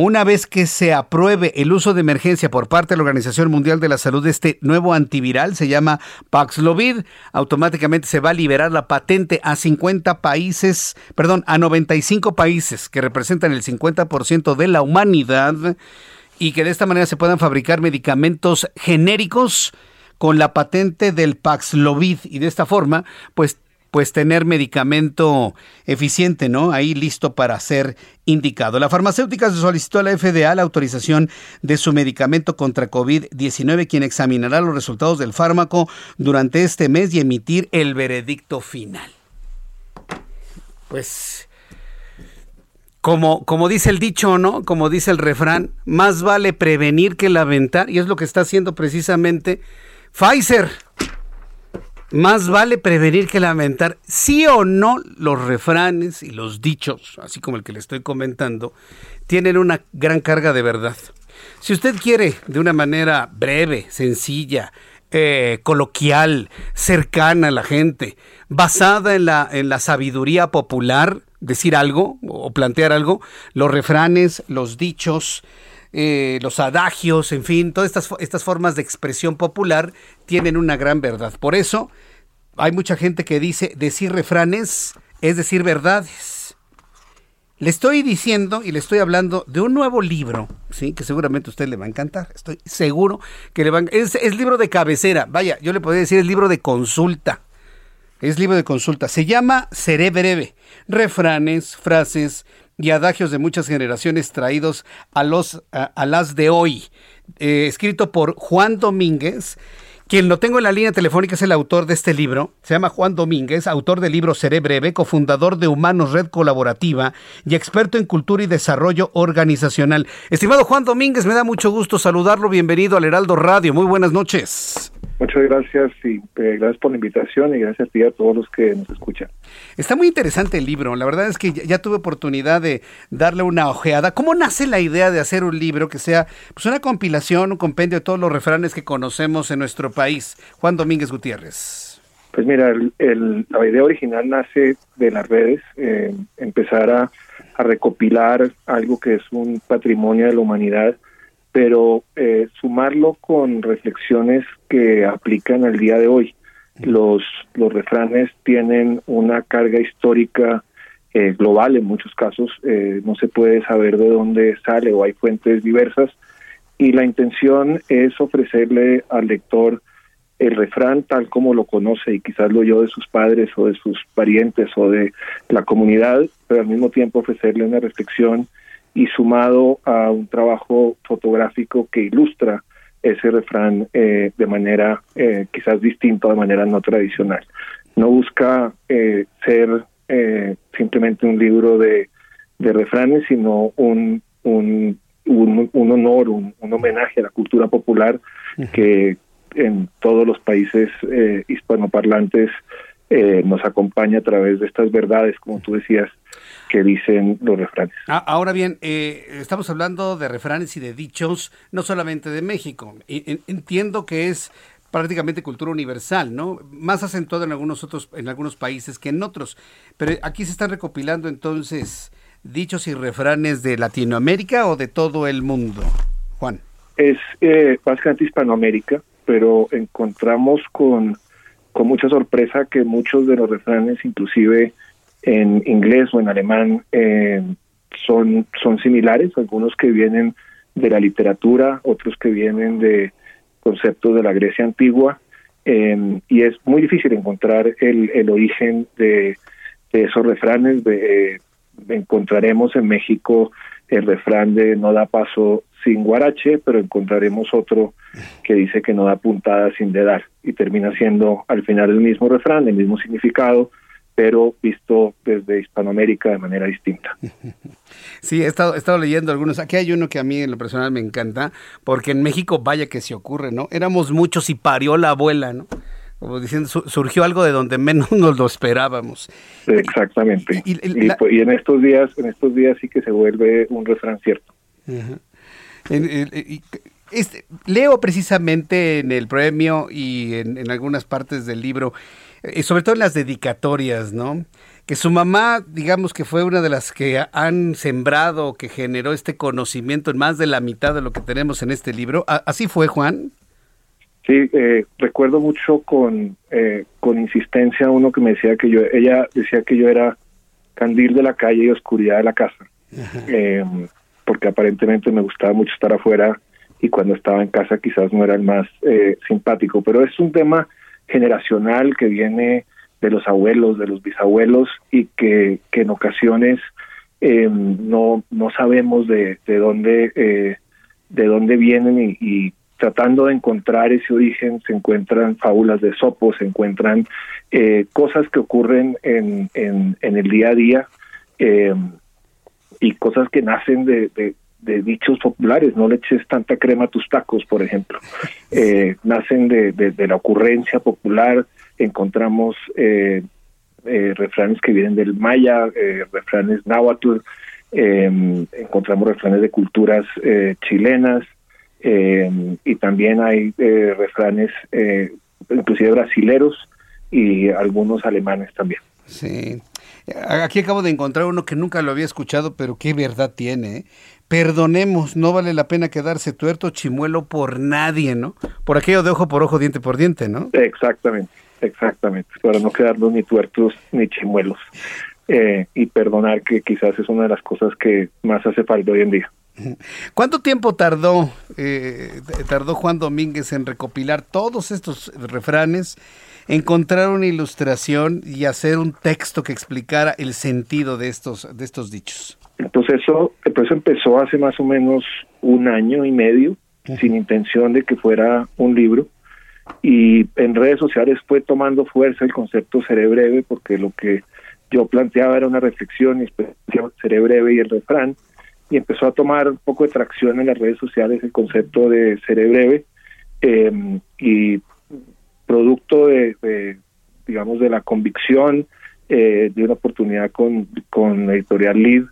Una vez que se apruebe el uso de emergencia por parte de la Organización Mundial de la Salud de este nuevo antiviral, se llama Paxlovid, automáticamente se va a liberar la patente a 50 países, perdón, a 95 países que representan el 50% de la humanidad y que de esta manera se puedan fabricar medicamentos genéricos con la patente del Paxlovid. Y de esta forma, pues pues tener medicamento eficiente, ¿no? Ahí listo para ser indicado. La farmacéutica se solicitó a la FDA la autorización de su medicamento contra COVID-19, quien examinará los resultados del fármaco durante este mes y emitir el veredicto final. Pues, como, como dice el dicho, ¿no? Como dice el refrán, más vale prevenir que lamentar, y es lo que está haciendo precisamente Pfizer. Más vale prevenir que lamentar. Sí o no, los refranes y los dichos, así como el que le estoy comentando, tienen una gran carga de verdad. Si usted quiere, de una manera breve, sencilla, eh, coloquial, cercana a la gente, basada en la, en la sabiduría popular, decir algo o plantear algo, los refranes, los dichos, eh, los adagios, en fin, todas estas, estas formas de expresión popular tienen una gran verdad. Por eso hay mucha gente que dice decir refranes es decir verdades. Le estoy diciendo y le estoy hablando de un nuevo libro, sí, que seguramente a usted le va a encantar. Estoy seguro que le va a es, es libro de cabecera. Vaya, yo le podría decir es libro de consulta. Es libro de consulta. Se llama Seré breve. Refranes, frases, y adagios de muchas generaciones traídos a, los, a, las de hoy. Eh, escrito por Juan Domínguez. Quien lo tengo en la línea telefónica es el autor de este libro. Se llama Juan Domínguez, autor del libro Seré Breve, cofundador de Humanos Red Colaborativa y experto en cultura y desarrollo organizacional. Estimado Juan Domínguez, me da mucho gusto saludarlo. Bienvenido al Heraldo Radio. Muy buenas noches. Muchas gracias y eh, gracias por la invitación y gracias a a todos los que nos escuchan. Está muy interesante el libro. La verdad es que ya, tuve oportunidad de darle una ojeada. ¿Cómo nace la idea de hacer un libro que sea pues, una compilación, un compendio de todos los refranes que conocemos en nuestro país? Juan Domínguez Gutiérrez. Pues mira, la idea original nace de las redes, eh, empezar a recopilar algo que es un patrimonio de la humanidad pero eh, sumarlo con reflexiones que aplican al día de hoy. Los, los refranes tienen una carga histórica eh, global en muchos casos, eh, no se puede saber de dónde sale o hay fuentes diversas, y la intención es ofrecerle al lector el refrán tal como lo conoce y quizás lo oyó de sus padres o de sus parientes o de la comunidad, pero al mismo tiempo ofrecerle una reflexión y sumado a un trabajo fotográfico que ilustra ese refrán eh, de manera eh, quizás distinta, de manera no tradicional. No busca eh, ser simplemente un libro de, de refranes, sino un, un, un, honor, un, homenaje a la cultura popular que en todos los países hispanoparlantes nos acompaña a través de estas verdades, como tú decías, que dicen los refranes. Ah, ahora bien, eh, estamos hablando de refranes y de dichos, no solamente de México. Entiendo que es prácticamente cultura universal, ¿no? Más acentuado en algunos otros, en algunos países que en otros. Pero aquí se están recopilando entonces dichos y refranes de Latinoamérica o de todo el mundo, Juan. Es eh, básicamente Hispanoamérica, pero encontramos con, con mucha sorpresa que muchos de los refranes, inclusive en inglés o en alemán eh, son, son similares, algunos que vienen de la literatura, otros que vienen de conceptos de la Grecia antigua, em, y es muy difícil encontrar el, el origen de, esos refranes. De, encontraremos en México el refrán de no da paso sin guarache, pero encontraremos otro que dice que no da puntada sin dedar, y termina siendo al final el mismo refrán, el mismo significado, pero visto desde Hispanoamérica de manera distinta. (laughs) Sí, he estado, he estado leyendo algunos. Aquí hay uno que a mí en lo personal me encanta, porque en México vaya que se ocurre, ¿no? Éramos muchos y parió la abuela, ¿no? Como diciendo, surgió algo de donde menos (laughs) nos lo esperábamos. Exactamente. Y, en estos días, en estos días sí que se vuelve un refrán cierto. este, leo precisamente en el premio y en, en algunas partes del libro y sobre todo en las dedicatorias, ¿no? Que su mamá, digamos que fue una de las que han sembrado, que generó este conocimiento en más de la mitad de lo que tenemos en este libro. ¿Así fue, Juan? Sí, eh, recuerdo mucho con, eh, con insistencia uno que me decía que yo, ella decía que yo era candil de la calle y oscuridad de la casa, eh, porque aparentemente me gustaba mucho estar afuera y cuando estaba en casa quizás no era el más simpático, pero es un tema generacional que viene de los abuelos, de los bisabuelos y que, que en ocasiones eh, no, no sabemos de, de dónde eh, de dónde vienen y, tratando de encontrar ese origen se encuentran fábulas de sopo, se encuentran eh, cosas que ocurren en, en, el día a día y cosas que nacen de dichos populares, no le eches tanta crema a tus tacos, por ejemplo. Eh, nacen de, de, la ocurrencia popular, encontramos eh, eh, refranes que vienen del maya, refranes náhuatl, encontramos refranes de culturas chilenas, y también hay refranes inclusive brasileros y algunos alemanes también. Sí. Aquí acabo de encontrar uno que nunca lo había escuchado, pero qué verdad tiene perdonemos, no vale la pena quedarse tuerto chimuelo por nadie, ¿no? Por aquello de ojo por ojo, diente por diente, ¿no? Exactamente, exactamente, para no quedarnos ni tuertos ni chimuelos. Eh, y perdonar que quizás es una de las cosas que más hace falta hoy en día. ¿Cuánto tiempo tardó, eh, tardó Juan Domínguez en recopilar todos estos refranes, encontrar una ilustración y hacer un texto que explicara el sentido de estos, de estos dichos? El proceso empezó hace más o menos un año y medio, sin intención de que fuera un libro, y en redes sociales fue tomando fuerza el concepto seré breve, porque lo que yo planteaba era una reflexión, y seré breve y el refrán, y empezó a tomar un poco de tracción en las redes sociales el concepto de seré breve, em, y producto de, digamos, de la convicción eh, de una oportunidad con, con Editorial Lead,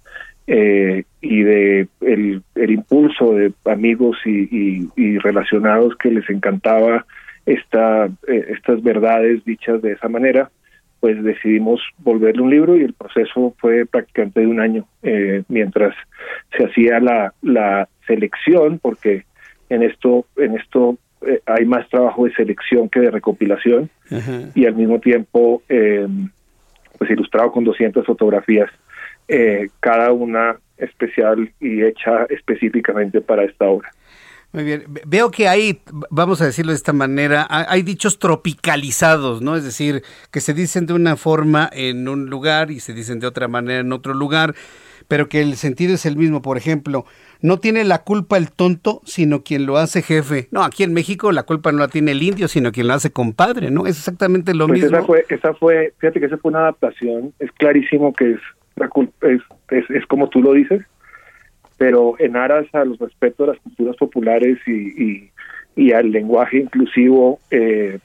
eh, y de el, el, impulso de amigos y, y, relacionados que les encantaba esta, eh, estas verdades dichas de esa manera, pues decidimos volverle un libro y el proceso fue prácticamente de un año eh, mientras se hacía la, la selección porque en esto en esto eh, hay más trabajo de selección que de recopilación y al mismo tiempo eh, pues ilustrado con 200 fotografías cada una especial y hecha específicamente para esta obra. Muy bien. Veo que hay, vamos a decirlo de esta manera, hay dichos tropicalizados, ¿no? Es decir, que se dicen de una forma en un lugar y se dicen de otra manera en otro lugar, pero que el sentido es el mismo. Por ejemplo, no tiene la culpa el tonto, sino quien lo hace jefe. No, aquí en México la culpa no la tiene el indio, sino quien lo hace compadre, ¿no? Es exactamente lo pues mismo. Esa fue, esa fue, fíjate que esa fue una adaptación. Es clarísimo que es la culpa, es, es, es como tú lo dices pero en aras a los respetos de las culturas populares y, y, al lenguaje inclusivo, eh,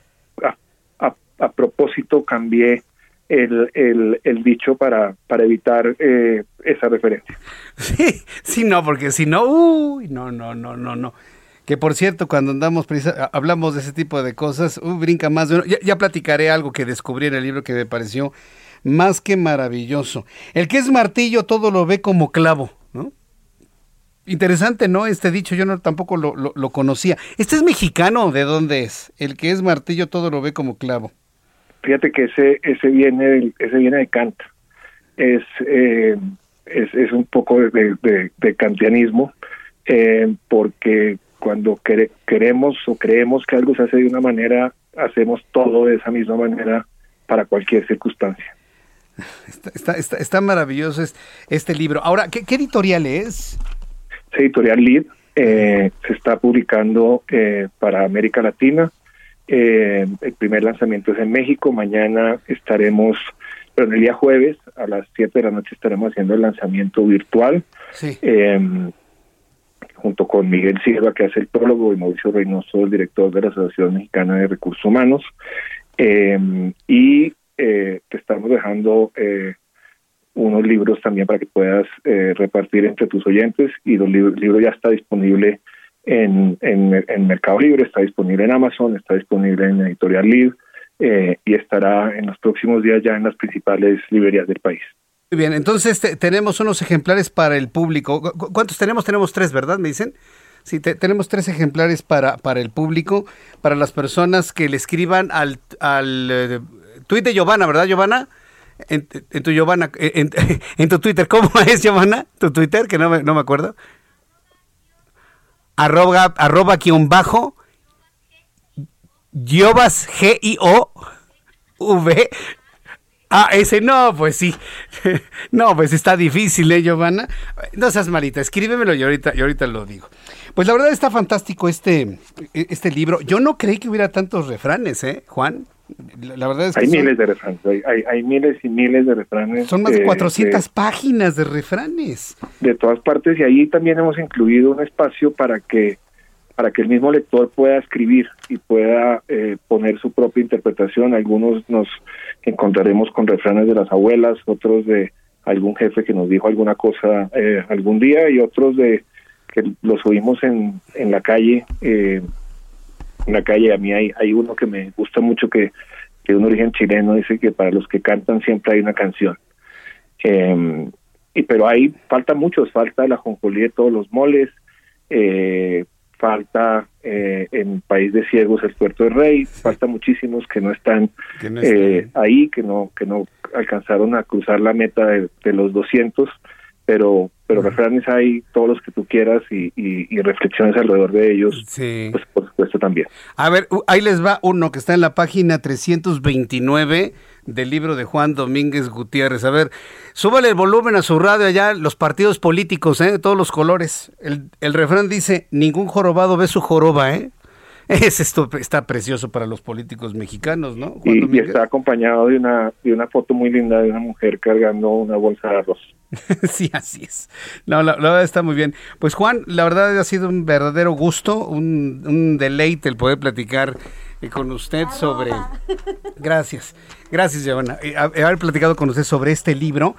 a, a, propósito cambié el, el, dicho para, para evitar eh, esa referencia. (laughs) Sí, sí, no, porque si no, uy, no, no, no, no, no. Que por cierto, cuando andamos hablamos de ese tipo de cosas, uy, brinca más de uno. Ya, platicaré algo que descubrí en el libro que me pareció más que maravilloso. El que es martillo todo lo ve como clavo. Interesante, ¿no? Este dicho yo no tampoco lo, lo, conocía. ¿Este es mexicano? ¿De dónde es? El que es martillo todo lo ve como clavo. Fíjate que ese ese viene ese viene de Kant. Es eh, es, es, un poco de, de, kantianismo eh, porque cuando queremos o creemos que algo se hace de una manera hacemos todo de esa misma manera para cualquier circunstancia. Está, está, está maravilloso este libro. Ahora, ¿qué, qué editorial es? editorial Lead, eh, se está publicando eh, para América Latina. Eh, el primer lanzamiento es en México. Mañana estaremos, pero en el día jueves a las 7 de la noche estaremos haciendo el lanzamiento virtual. Em, junto con Miguel Silva, que hace el prólogo, y Mauricio Reynoso, el director de la Asociación Mexicana de Recursos Humanos. Em, y te estamos dejando unos libros también para que puedas eh, repartir entre tus oyentes y los libros libro ya está disponible en, en, Mercado Libre, está disponible en Amazon, está disponible en Editorial Lead eh, y estará en los próximos días ya en las principales librerías del país. Muy bien, entonces tenemos unos ejemplares para el público. ¿Cuántos tenemos? Tenemos tres, ¿verdad? Me dicen. Sí, tenemos tres ejemplares para, para el público, para las personas que le escriban al, al eh, Giovanna, ¿verdad, Giovanna? en, tu Giovanna, (laughs) en, tu Twitter, ¿cómo es Giovanna? Tu Twitter, que no me, no me acuerdo. Arroba, arroba guion bajo, Giovas G-I-O-V. Ah, ese no, pues sí. (laughs) No, pues está difícil, ¿eh, Giovanna? No seas malita, escríbemelo y ahorita, y ahorita lo digo. Pues la verdad está fantástico este, este libro. Yo no creí que hubiera tantos refranes, ¿eh, Juan? La verdad es que hay miles de refranes, hay, miles y miles de refranes. Son más de 400 páginas de refranes. De todas partes y ahí también hemos incluido un espacio para que para que el mismo lector pueda escribir y pueda eh, poner su propia interpretación. Algunos nos encontraremos con refranes de las abuelas, otros de algún jefe que nos dijo alguna cosa eh, algún día y otros de que los oímos en, en la calle eh, en la calle. A mí hay, hay uno que me gusta mucho que, de un origen chileno, dice que para los que cantan siempre hay una canción. Em, y pero ahí falta muchos, falta la jonjolí de todos los moles, eh, falta eh, en País de Ciegos el Puerto del Rey, falta muchísimos que no están eh, ahí, que no que no alcanzaron a cruzar la meta de, de los 200 pero pero refranes hay todos los que tú quieras y, y, reflexiones alrededor de ellos, pues por supuesto también. A ver, ahí les va uno que está en la página 329 del libro de Juan Domínguez Gutiérrez. A ver, súbale el volumen a su radio allá, los partidos políticos, ¿eh? de todos los colores. El, el refrán dice, ningún jorobado ve su joroba, ¿eh? (laughs) Es esto está precioso para los políticos mexicanos, ¿no? y, está acompañado de una de una foto muy linda de una mujer cargando una bolsa de arroz. (laughs) sí, así es. No, la, verdad está muy bien. Pues Juan, la verdad ha sido un verdadero gusto, un, un deleite el poder platicar eh, con usted sobre... (laughs) Gracias, gracias, Giovanna. Eh, haber platicado con usted sobre este libro.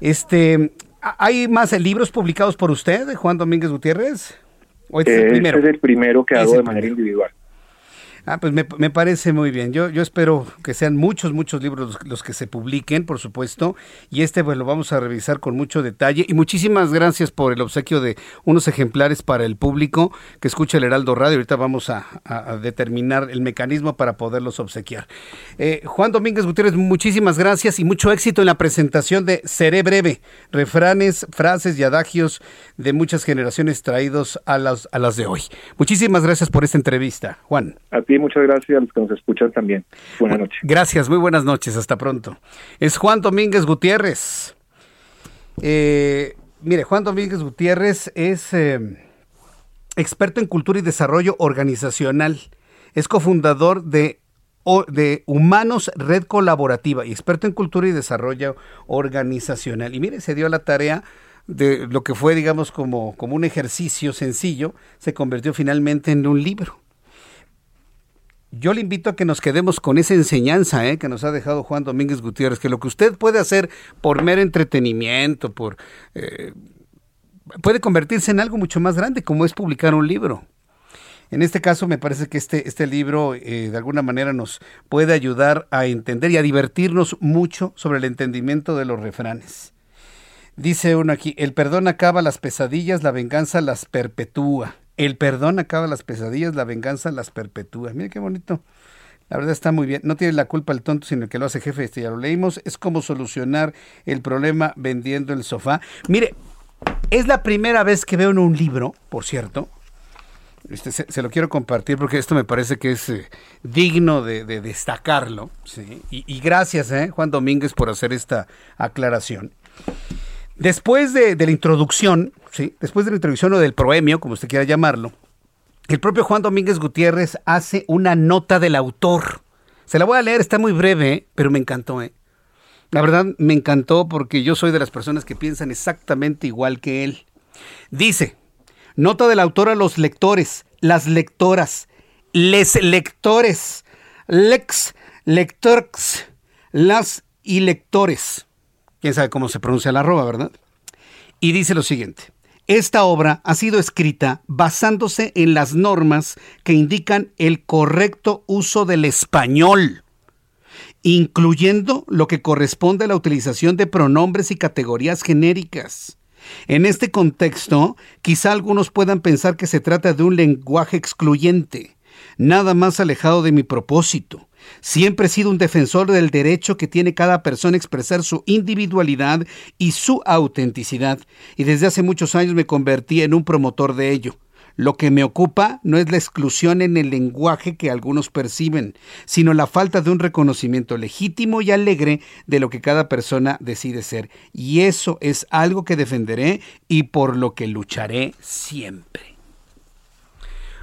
Este, ¿Hay más libros publicados por usted, Juan Domínguez Gutiérrez? ¿O este es el primero? es el primero que hago de manera individual. Ah, pues me, parece muy bien. Yo, yo espero que sean muchos, muchos libros los, que se publiquen, por supuesto, y este pues lo vamos a revisar con mucho detalle. Y muchísimas gracias por el obsequio de unos ejemplares para el público que escucha el Heraldo Radio. Ahorita vamos a, determinar el mecanismo para poderlos obsequiar. Eh, Juan Domínguez Gutiérrez, muchísimas gracias y mucho éxito en la presentación de Seré Breve, refranes, frases y adagios de muchas generaciones traídos a las, a las de hoy. Muchísimas gracias por esta entrevista, Juan. A ti muchas gracias a los que nos escuchan también. Buenas noches. Gracias, muy buenas noches, hasta pronto. Es Juan Domínguez Gutiérrez. Eh, mire, Juan Domínguez Gutiérrez es eh, experto en cultura y desarrollo organizacional. Es cofundador de, de Humanos Red Colaborativa y experto en cultura y desarrollo organizacional. Y mire, se dio la tarea de lo que fue, digamos, como, como un ejercicio sencillo, se convirtió finalmente en un libro yo le invito a que nos quedemos con esa enseñanza ¿eh? que nos ha dejado Juan Domínguez Gutiérrez, que lo que usted puede hacer por mero entretenimiento, por eh, puede convertirse en algo mucho más grande, como es publicar un libro. En este caso me parece que este, este libro eh, de alguna manera nos puede ayudar a entender y a divertirnos mucho sobre el entendimiento de los refranes. Dice uno aquí, el perdón acaba las pesadillas, la venganza las perpetúa. El perdón acaba las pesadillas, la venganza las perpetúa. Mire qué bonito. La verdad está muy bien. No tiene la culpa el tonto, sino que lo hace jefe. Este ya lo leímos. Es como solucionar el problema vendiendo el sofá. Mire, es la primera vez que veo en un libro, por cierto. Este, se, lo quiero compartir porque esto me parece que es eh, digno de, destacarlo. Y, gracias, eh, Juan Domínguez, por hacer esta aclaración. Después de, la introducción, ¿sí? después de la introducción o del proemio, como usted quiera llamarlo, el propio Juan Domínguez Gutiérrez hace una nota del autor. Se la voy a leer, está muy breve, pero me encantó. ¿eh? La verdad me encantó porque yo soy de las personas que piensan exactamente igual que él. Dice, nota del autor a los lectores, las lectoras, les lectores, lex, lectores, las y lectores quién sabe cómo se pronuncia la arroba, ¿verdad? Y dice lo siguiente. Esta obra ha sido escrita basándose en las normas que indican el correcto uso del español, incluyendo lo que corresponde a la utilización de pronombres y categorías genéricas. En este contexto, quizá algunos puedan pensar que se trata de un lenguaje excluyente, nada más alejado de mi propósito. Siempre he sido un defensor del derecho que tiene cada persona a expresar su individualidad y su autenticidad, y desde hace muchos años me convertí en un promotor de ello. Lo que me ocupa no es la exclusión en el lenguaje que algunos perciben, sino la falta de un reconocimiento legítimo y alegre de lo que cada persona decide ser. Y eso es algo que defenderé y por lo que lucharé siempre.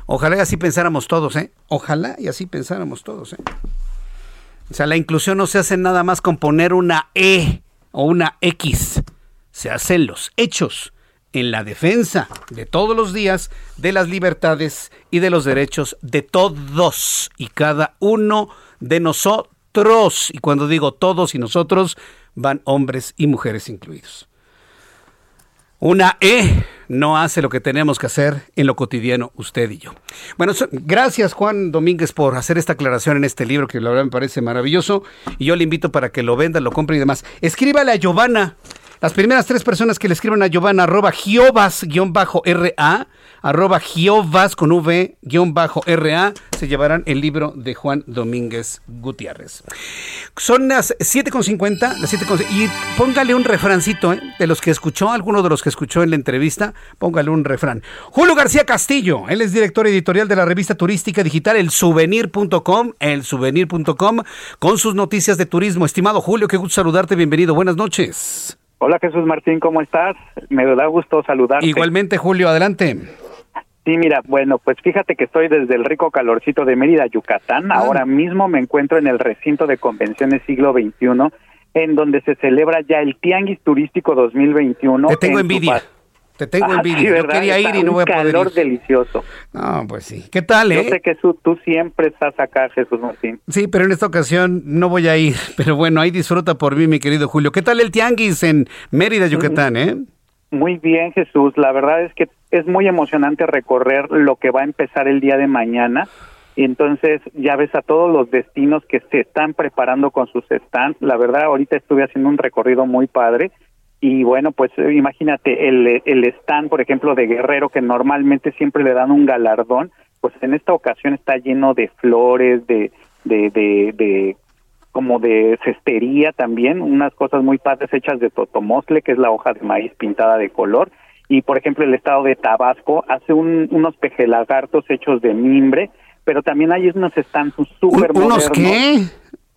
Ojalá y así pensáramos todos, ¿eh? Ojalá y así pensáramos todos, ¿eh? O sea, la inclusión no se hace nada más con poner una E o una X. Se hacen los hechos en la defensa de todos los días de las libertades y de los derechos de todos y cada uno de nosotros. Y cuando digo todos y nosotros, van hombres y mujeres incluidos. Una E no hace lo que tenemos que hacer en lo cotidiano usted y yo. Bueno, gracias Juan Domínguez por hacer esta aclaración en este libro que la verdad me parece maravilloso y yo le invito para que lo venda, lo compre y demás. Escríbale a Giovanna. Las primeras tres personas que le escriban a Giovanna arroba Giovas-RA arroba Giovas con V guion bajo RA se llevarán el libro de Juan Domínguez Gutiérrez. Son las 7.50, las 7.50 y póngale un refrancito ¿eh? de los que escuchó, alguno de los que escuchó en la entrevista, póngale un refrán. Julio García Castillo, él es director editorial de la revista turística digital El Souvenir.com, el Souvenir.com, con sus noticias de turismo. Estimado Julio, qué gusto saludarte, bienvenido, buenas noches. Hola Jesús Martín, ¿cómo estás? Me da gusto saludarte. Igualmente, Julio, adelante. Sí, mira, bueno, pues fíjate que estoy desde el rico calorcito de Mérida, Yucatán. Ah. Ahora mismo me encuentro en el recinto de convenciones siglo XXI, en donde se celebra ya el Tianguis Turístico 2021. Te tengo envidia. Te tengo ah, envidia. Yo quería ir y no voy a poder calor delicioso. No, pues sí. ¿Qué tal, eh? Yo sé que tú, tú, siempre estás acá, Jesús Martín. Sí, pero en esta ocasión no voy a ir. (laughs) Pero bueno, ahí disfruta por mí, mi querido Julio. ¿Qué tal el Tianguis en Mérida, Yucatán, eh? Muy bien, Jesús. La verdad es que es muy emocionante recorrer lo que va a empezar el día de mañana. Y entonces ya ves a todos los destinos que se están preparando con sus stands. La verdad, ahorita estuve haciendo un recorrido muy padre y bueno, pues eh, imagínate el, el stand, por ejemplo, de Guerrero, que normalmente siempre le dan un galardón, pues en esta ocasión está lleno de flores, de, de, de, de como de cestería también, unas cosas muy padres hechas de totomosle, que es la hoja de maíz pintada de color, y por ejemplo el estado de Tabasco hace un, unos pejelagartos hechos de mimbre, pero también hay unos stands súper modernos. ¿Unos qué?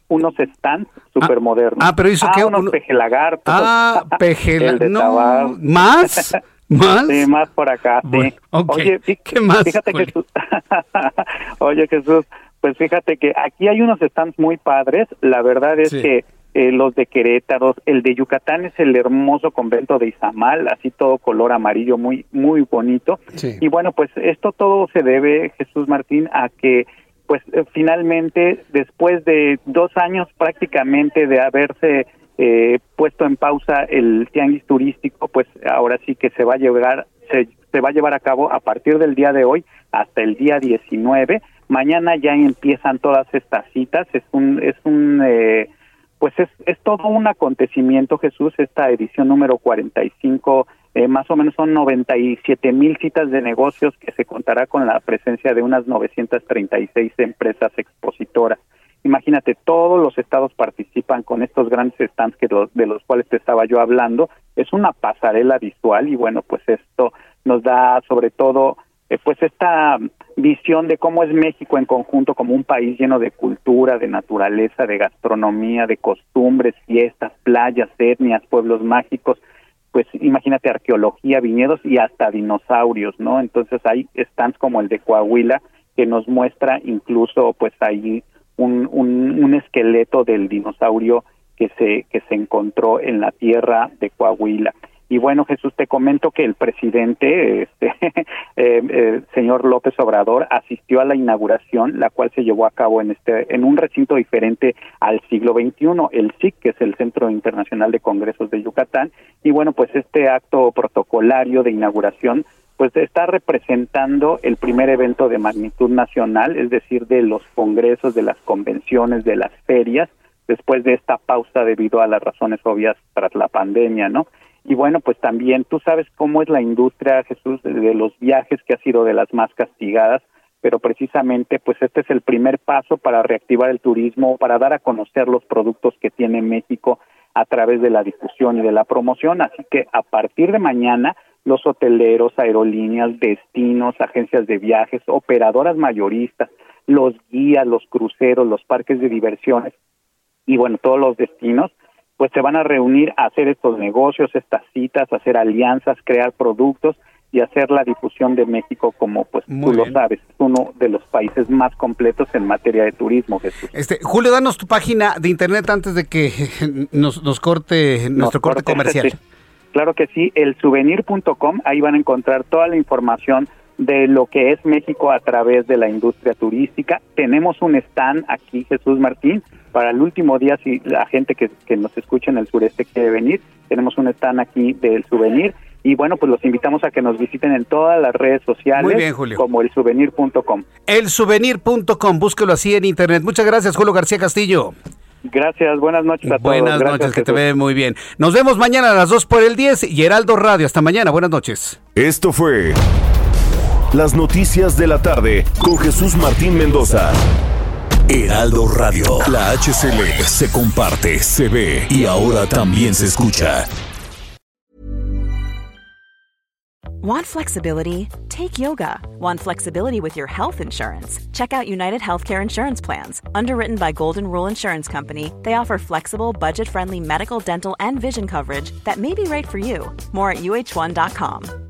Unos stands súper modernos. Ah, pero hizo ah, que unos pejelagartos. Ah, (laughs) El pejel... de No. ¿Más? ¿Más? Sí, más por acá, sí. Oye, ¿Qué más, fíjate? Jesús. (laughs) Oye, Jesús, pues fíjate que aquí hay unos stands muy padres. La verdad es Sí. que eh, los de Querétaro, el de Yucatán es el hermoso convento de Izamal, así todo color amarillo, muy muy bonito. Sí. Y bueno, pues esto todo se debe, Jesús Martín, a que pues eh, finalmente después de dos años prácticamente de haberse eh, puesto en pausa el tianguis turístico, pues ahora sí que se va a llevar se, se va a llevar a cabo a partir del día de hoy hasta el día 19. Mañana ya empiezan todas estas citas. Es un es un eh, pues es, es todo un acontecimiento, Jesús, esta edición número 45, eh, más o menos son 97 mil citas de negocios que se contará con la presencia de unas 936 empresas expositoras. Imagínate, todos los estados participan con estos grandes stands que lo- de los cuales te estaba yo hablando. Es una pasarela visual y bueno, pues esto nos da sobre todo eh, pues esta visión de cómo es México en conjunto como un país lleno de cultura, de naturaleza, de gastronomía, de costumbres, fiestas, playas, etnias, pueblos mágicos, pues imagínate arqueología, viñedos y hasta dinosaurios, ¿no? Entonces hay stands como el de Coahuila que nos muestra incluso pues ahí un, un, un esqueleto del dinosaurio que se que se encontró en la tierra de Coahuila. Y bueno, Jesús, te comento que el presidente, este, (laughs) eh, eh, señor López Obrador, asistió a la inauguración, la cual se llevó a cabo en este, en un recinto diferente al siglo XXI, el SIC, que es el Centro Internacional de Congresos de Yucatán. Y bueno, pues este acto protocolario de inauguración pues está representando el primer evento de magnitud nacional, es decir, de los congresos, de las convenciones, de las ferias, después de esta pausa debido a las razones obvias tras la pandemia, ¿no? Y bueno, pues también tú sabes cómo es la industria, Jesús, de- de los viajes que ha sido de las más castigadas, pero precisamente pues este es el primer paso para reactivar el turismo, para dar a conocer los productos que tiene México a través de la difusión y de la promoción. Así que a partir de mañana, los hoteleros, aerolíneas, destinos, agencias de viajes, operadoras mayoristas, los guías, los cruceros, los parques de diversiones y bueno, todos los destinos, pues se van a reunir a hacer estos negocios, estas citas, hacer alianzas, crear productos y hacer la difusión de México como pues Muy tú bien. lo sabes, es uno de los países más completos en materia de turismo, Jesús. Este, Julio, danos tu página de internet antes de que (laughs) nos, nos corte nuestro Nos corte corte, comercial. sí. Claro que sí, el souvenir.com, ahí van a encontrar toda la información de lo que es México a través de la industria turística. Tenemos un stand aquí, Jesús Martín, para el último día, si la gente que, que nos escucha en el sureste quiere venir, tenemos un stand aquí del souvenir. Y bueno, pues los invitamos a que nos visiten en todas las redes sociales Muy bien, Julio. como el souvenir.com. Elsouvenir.com, búsquelo así en internet. Muchas gracias, Julio García Castillo. Gracias, buenas noches a todos. Buenas Gracias, noches, que te ve muy bien. Nos vemos mañana a las 2 por el 10 y Heraldo Radio. Hasta mañana, buenas noches. Esto fue Las Noticias de la Tarde con Jesús Martín Mendoza. Heraldo Radio. La HCL se comparte, se ve y ahora también se escucha. Want flexibility? Take yoga. Want flexibility with your health insurance? Check out United Healthcare Insurance Plans. Underwritten by Golden Rule Insurance Company, they offer flexible, budget friendly medical, dental, and vision coverage that may be right for you. More at uh1.com.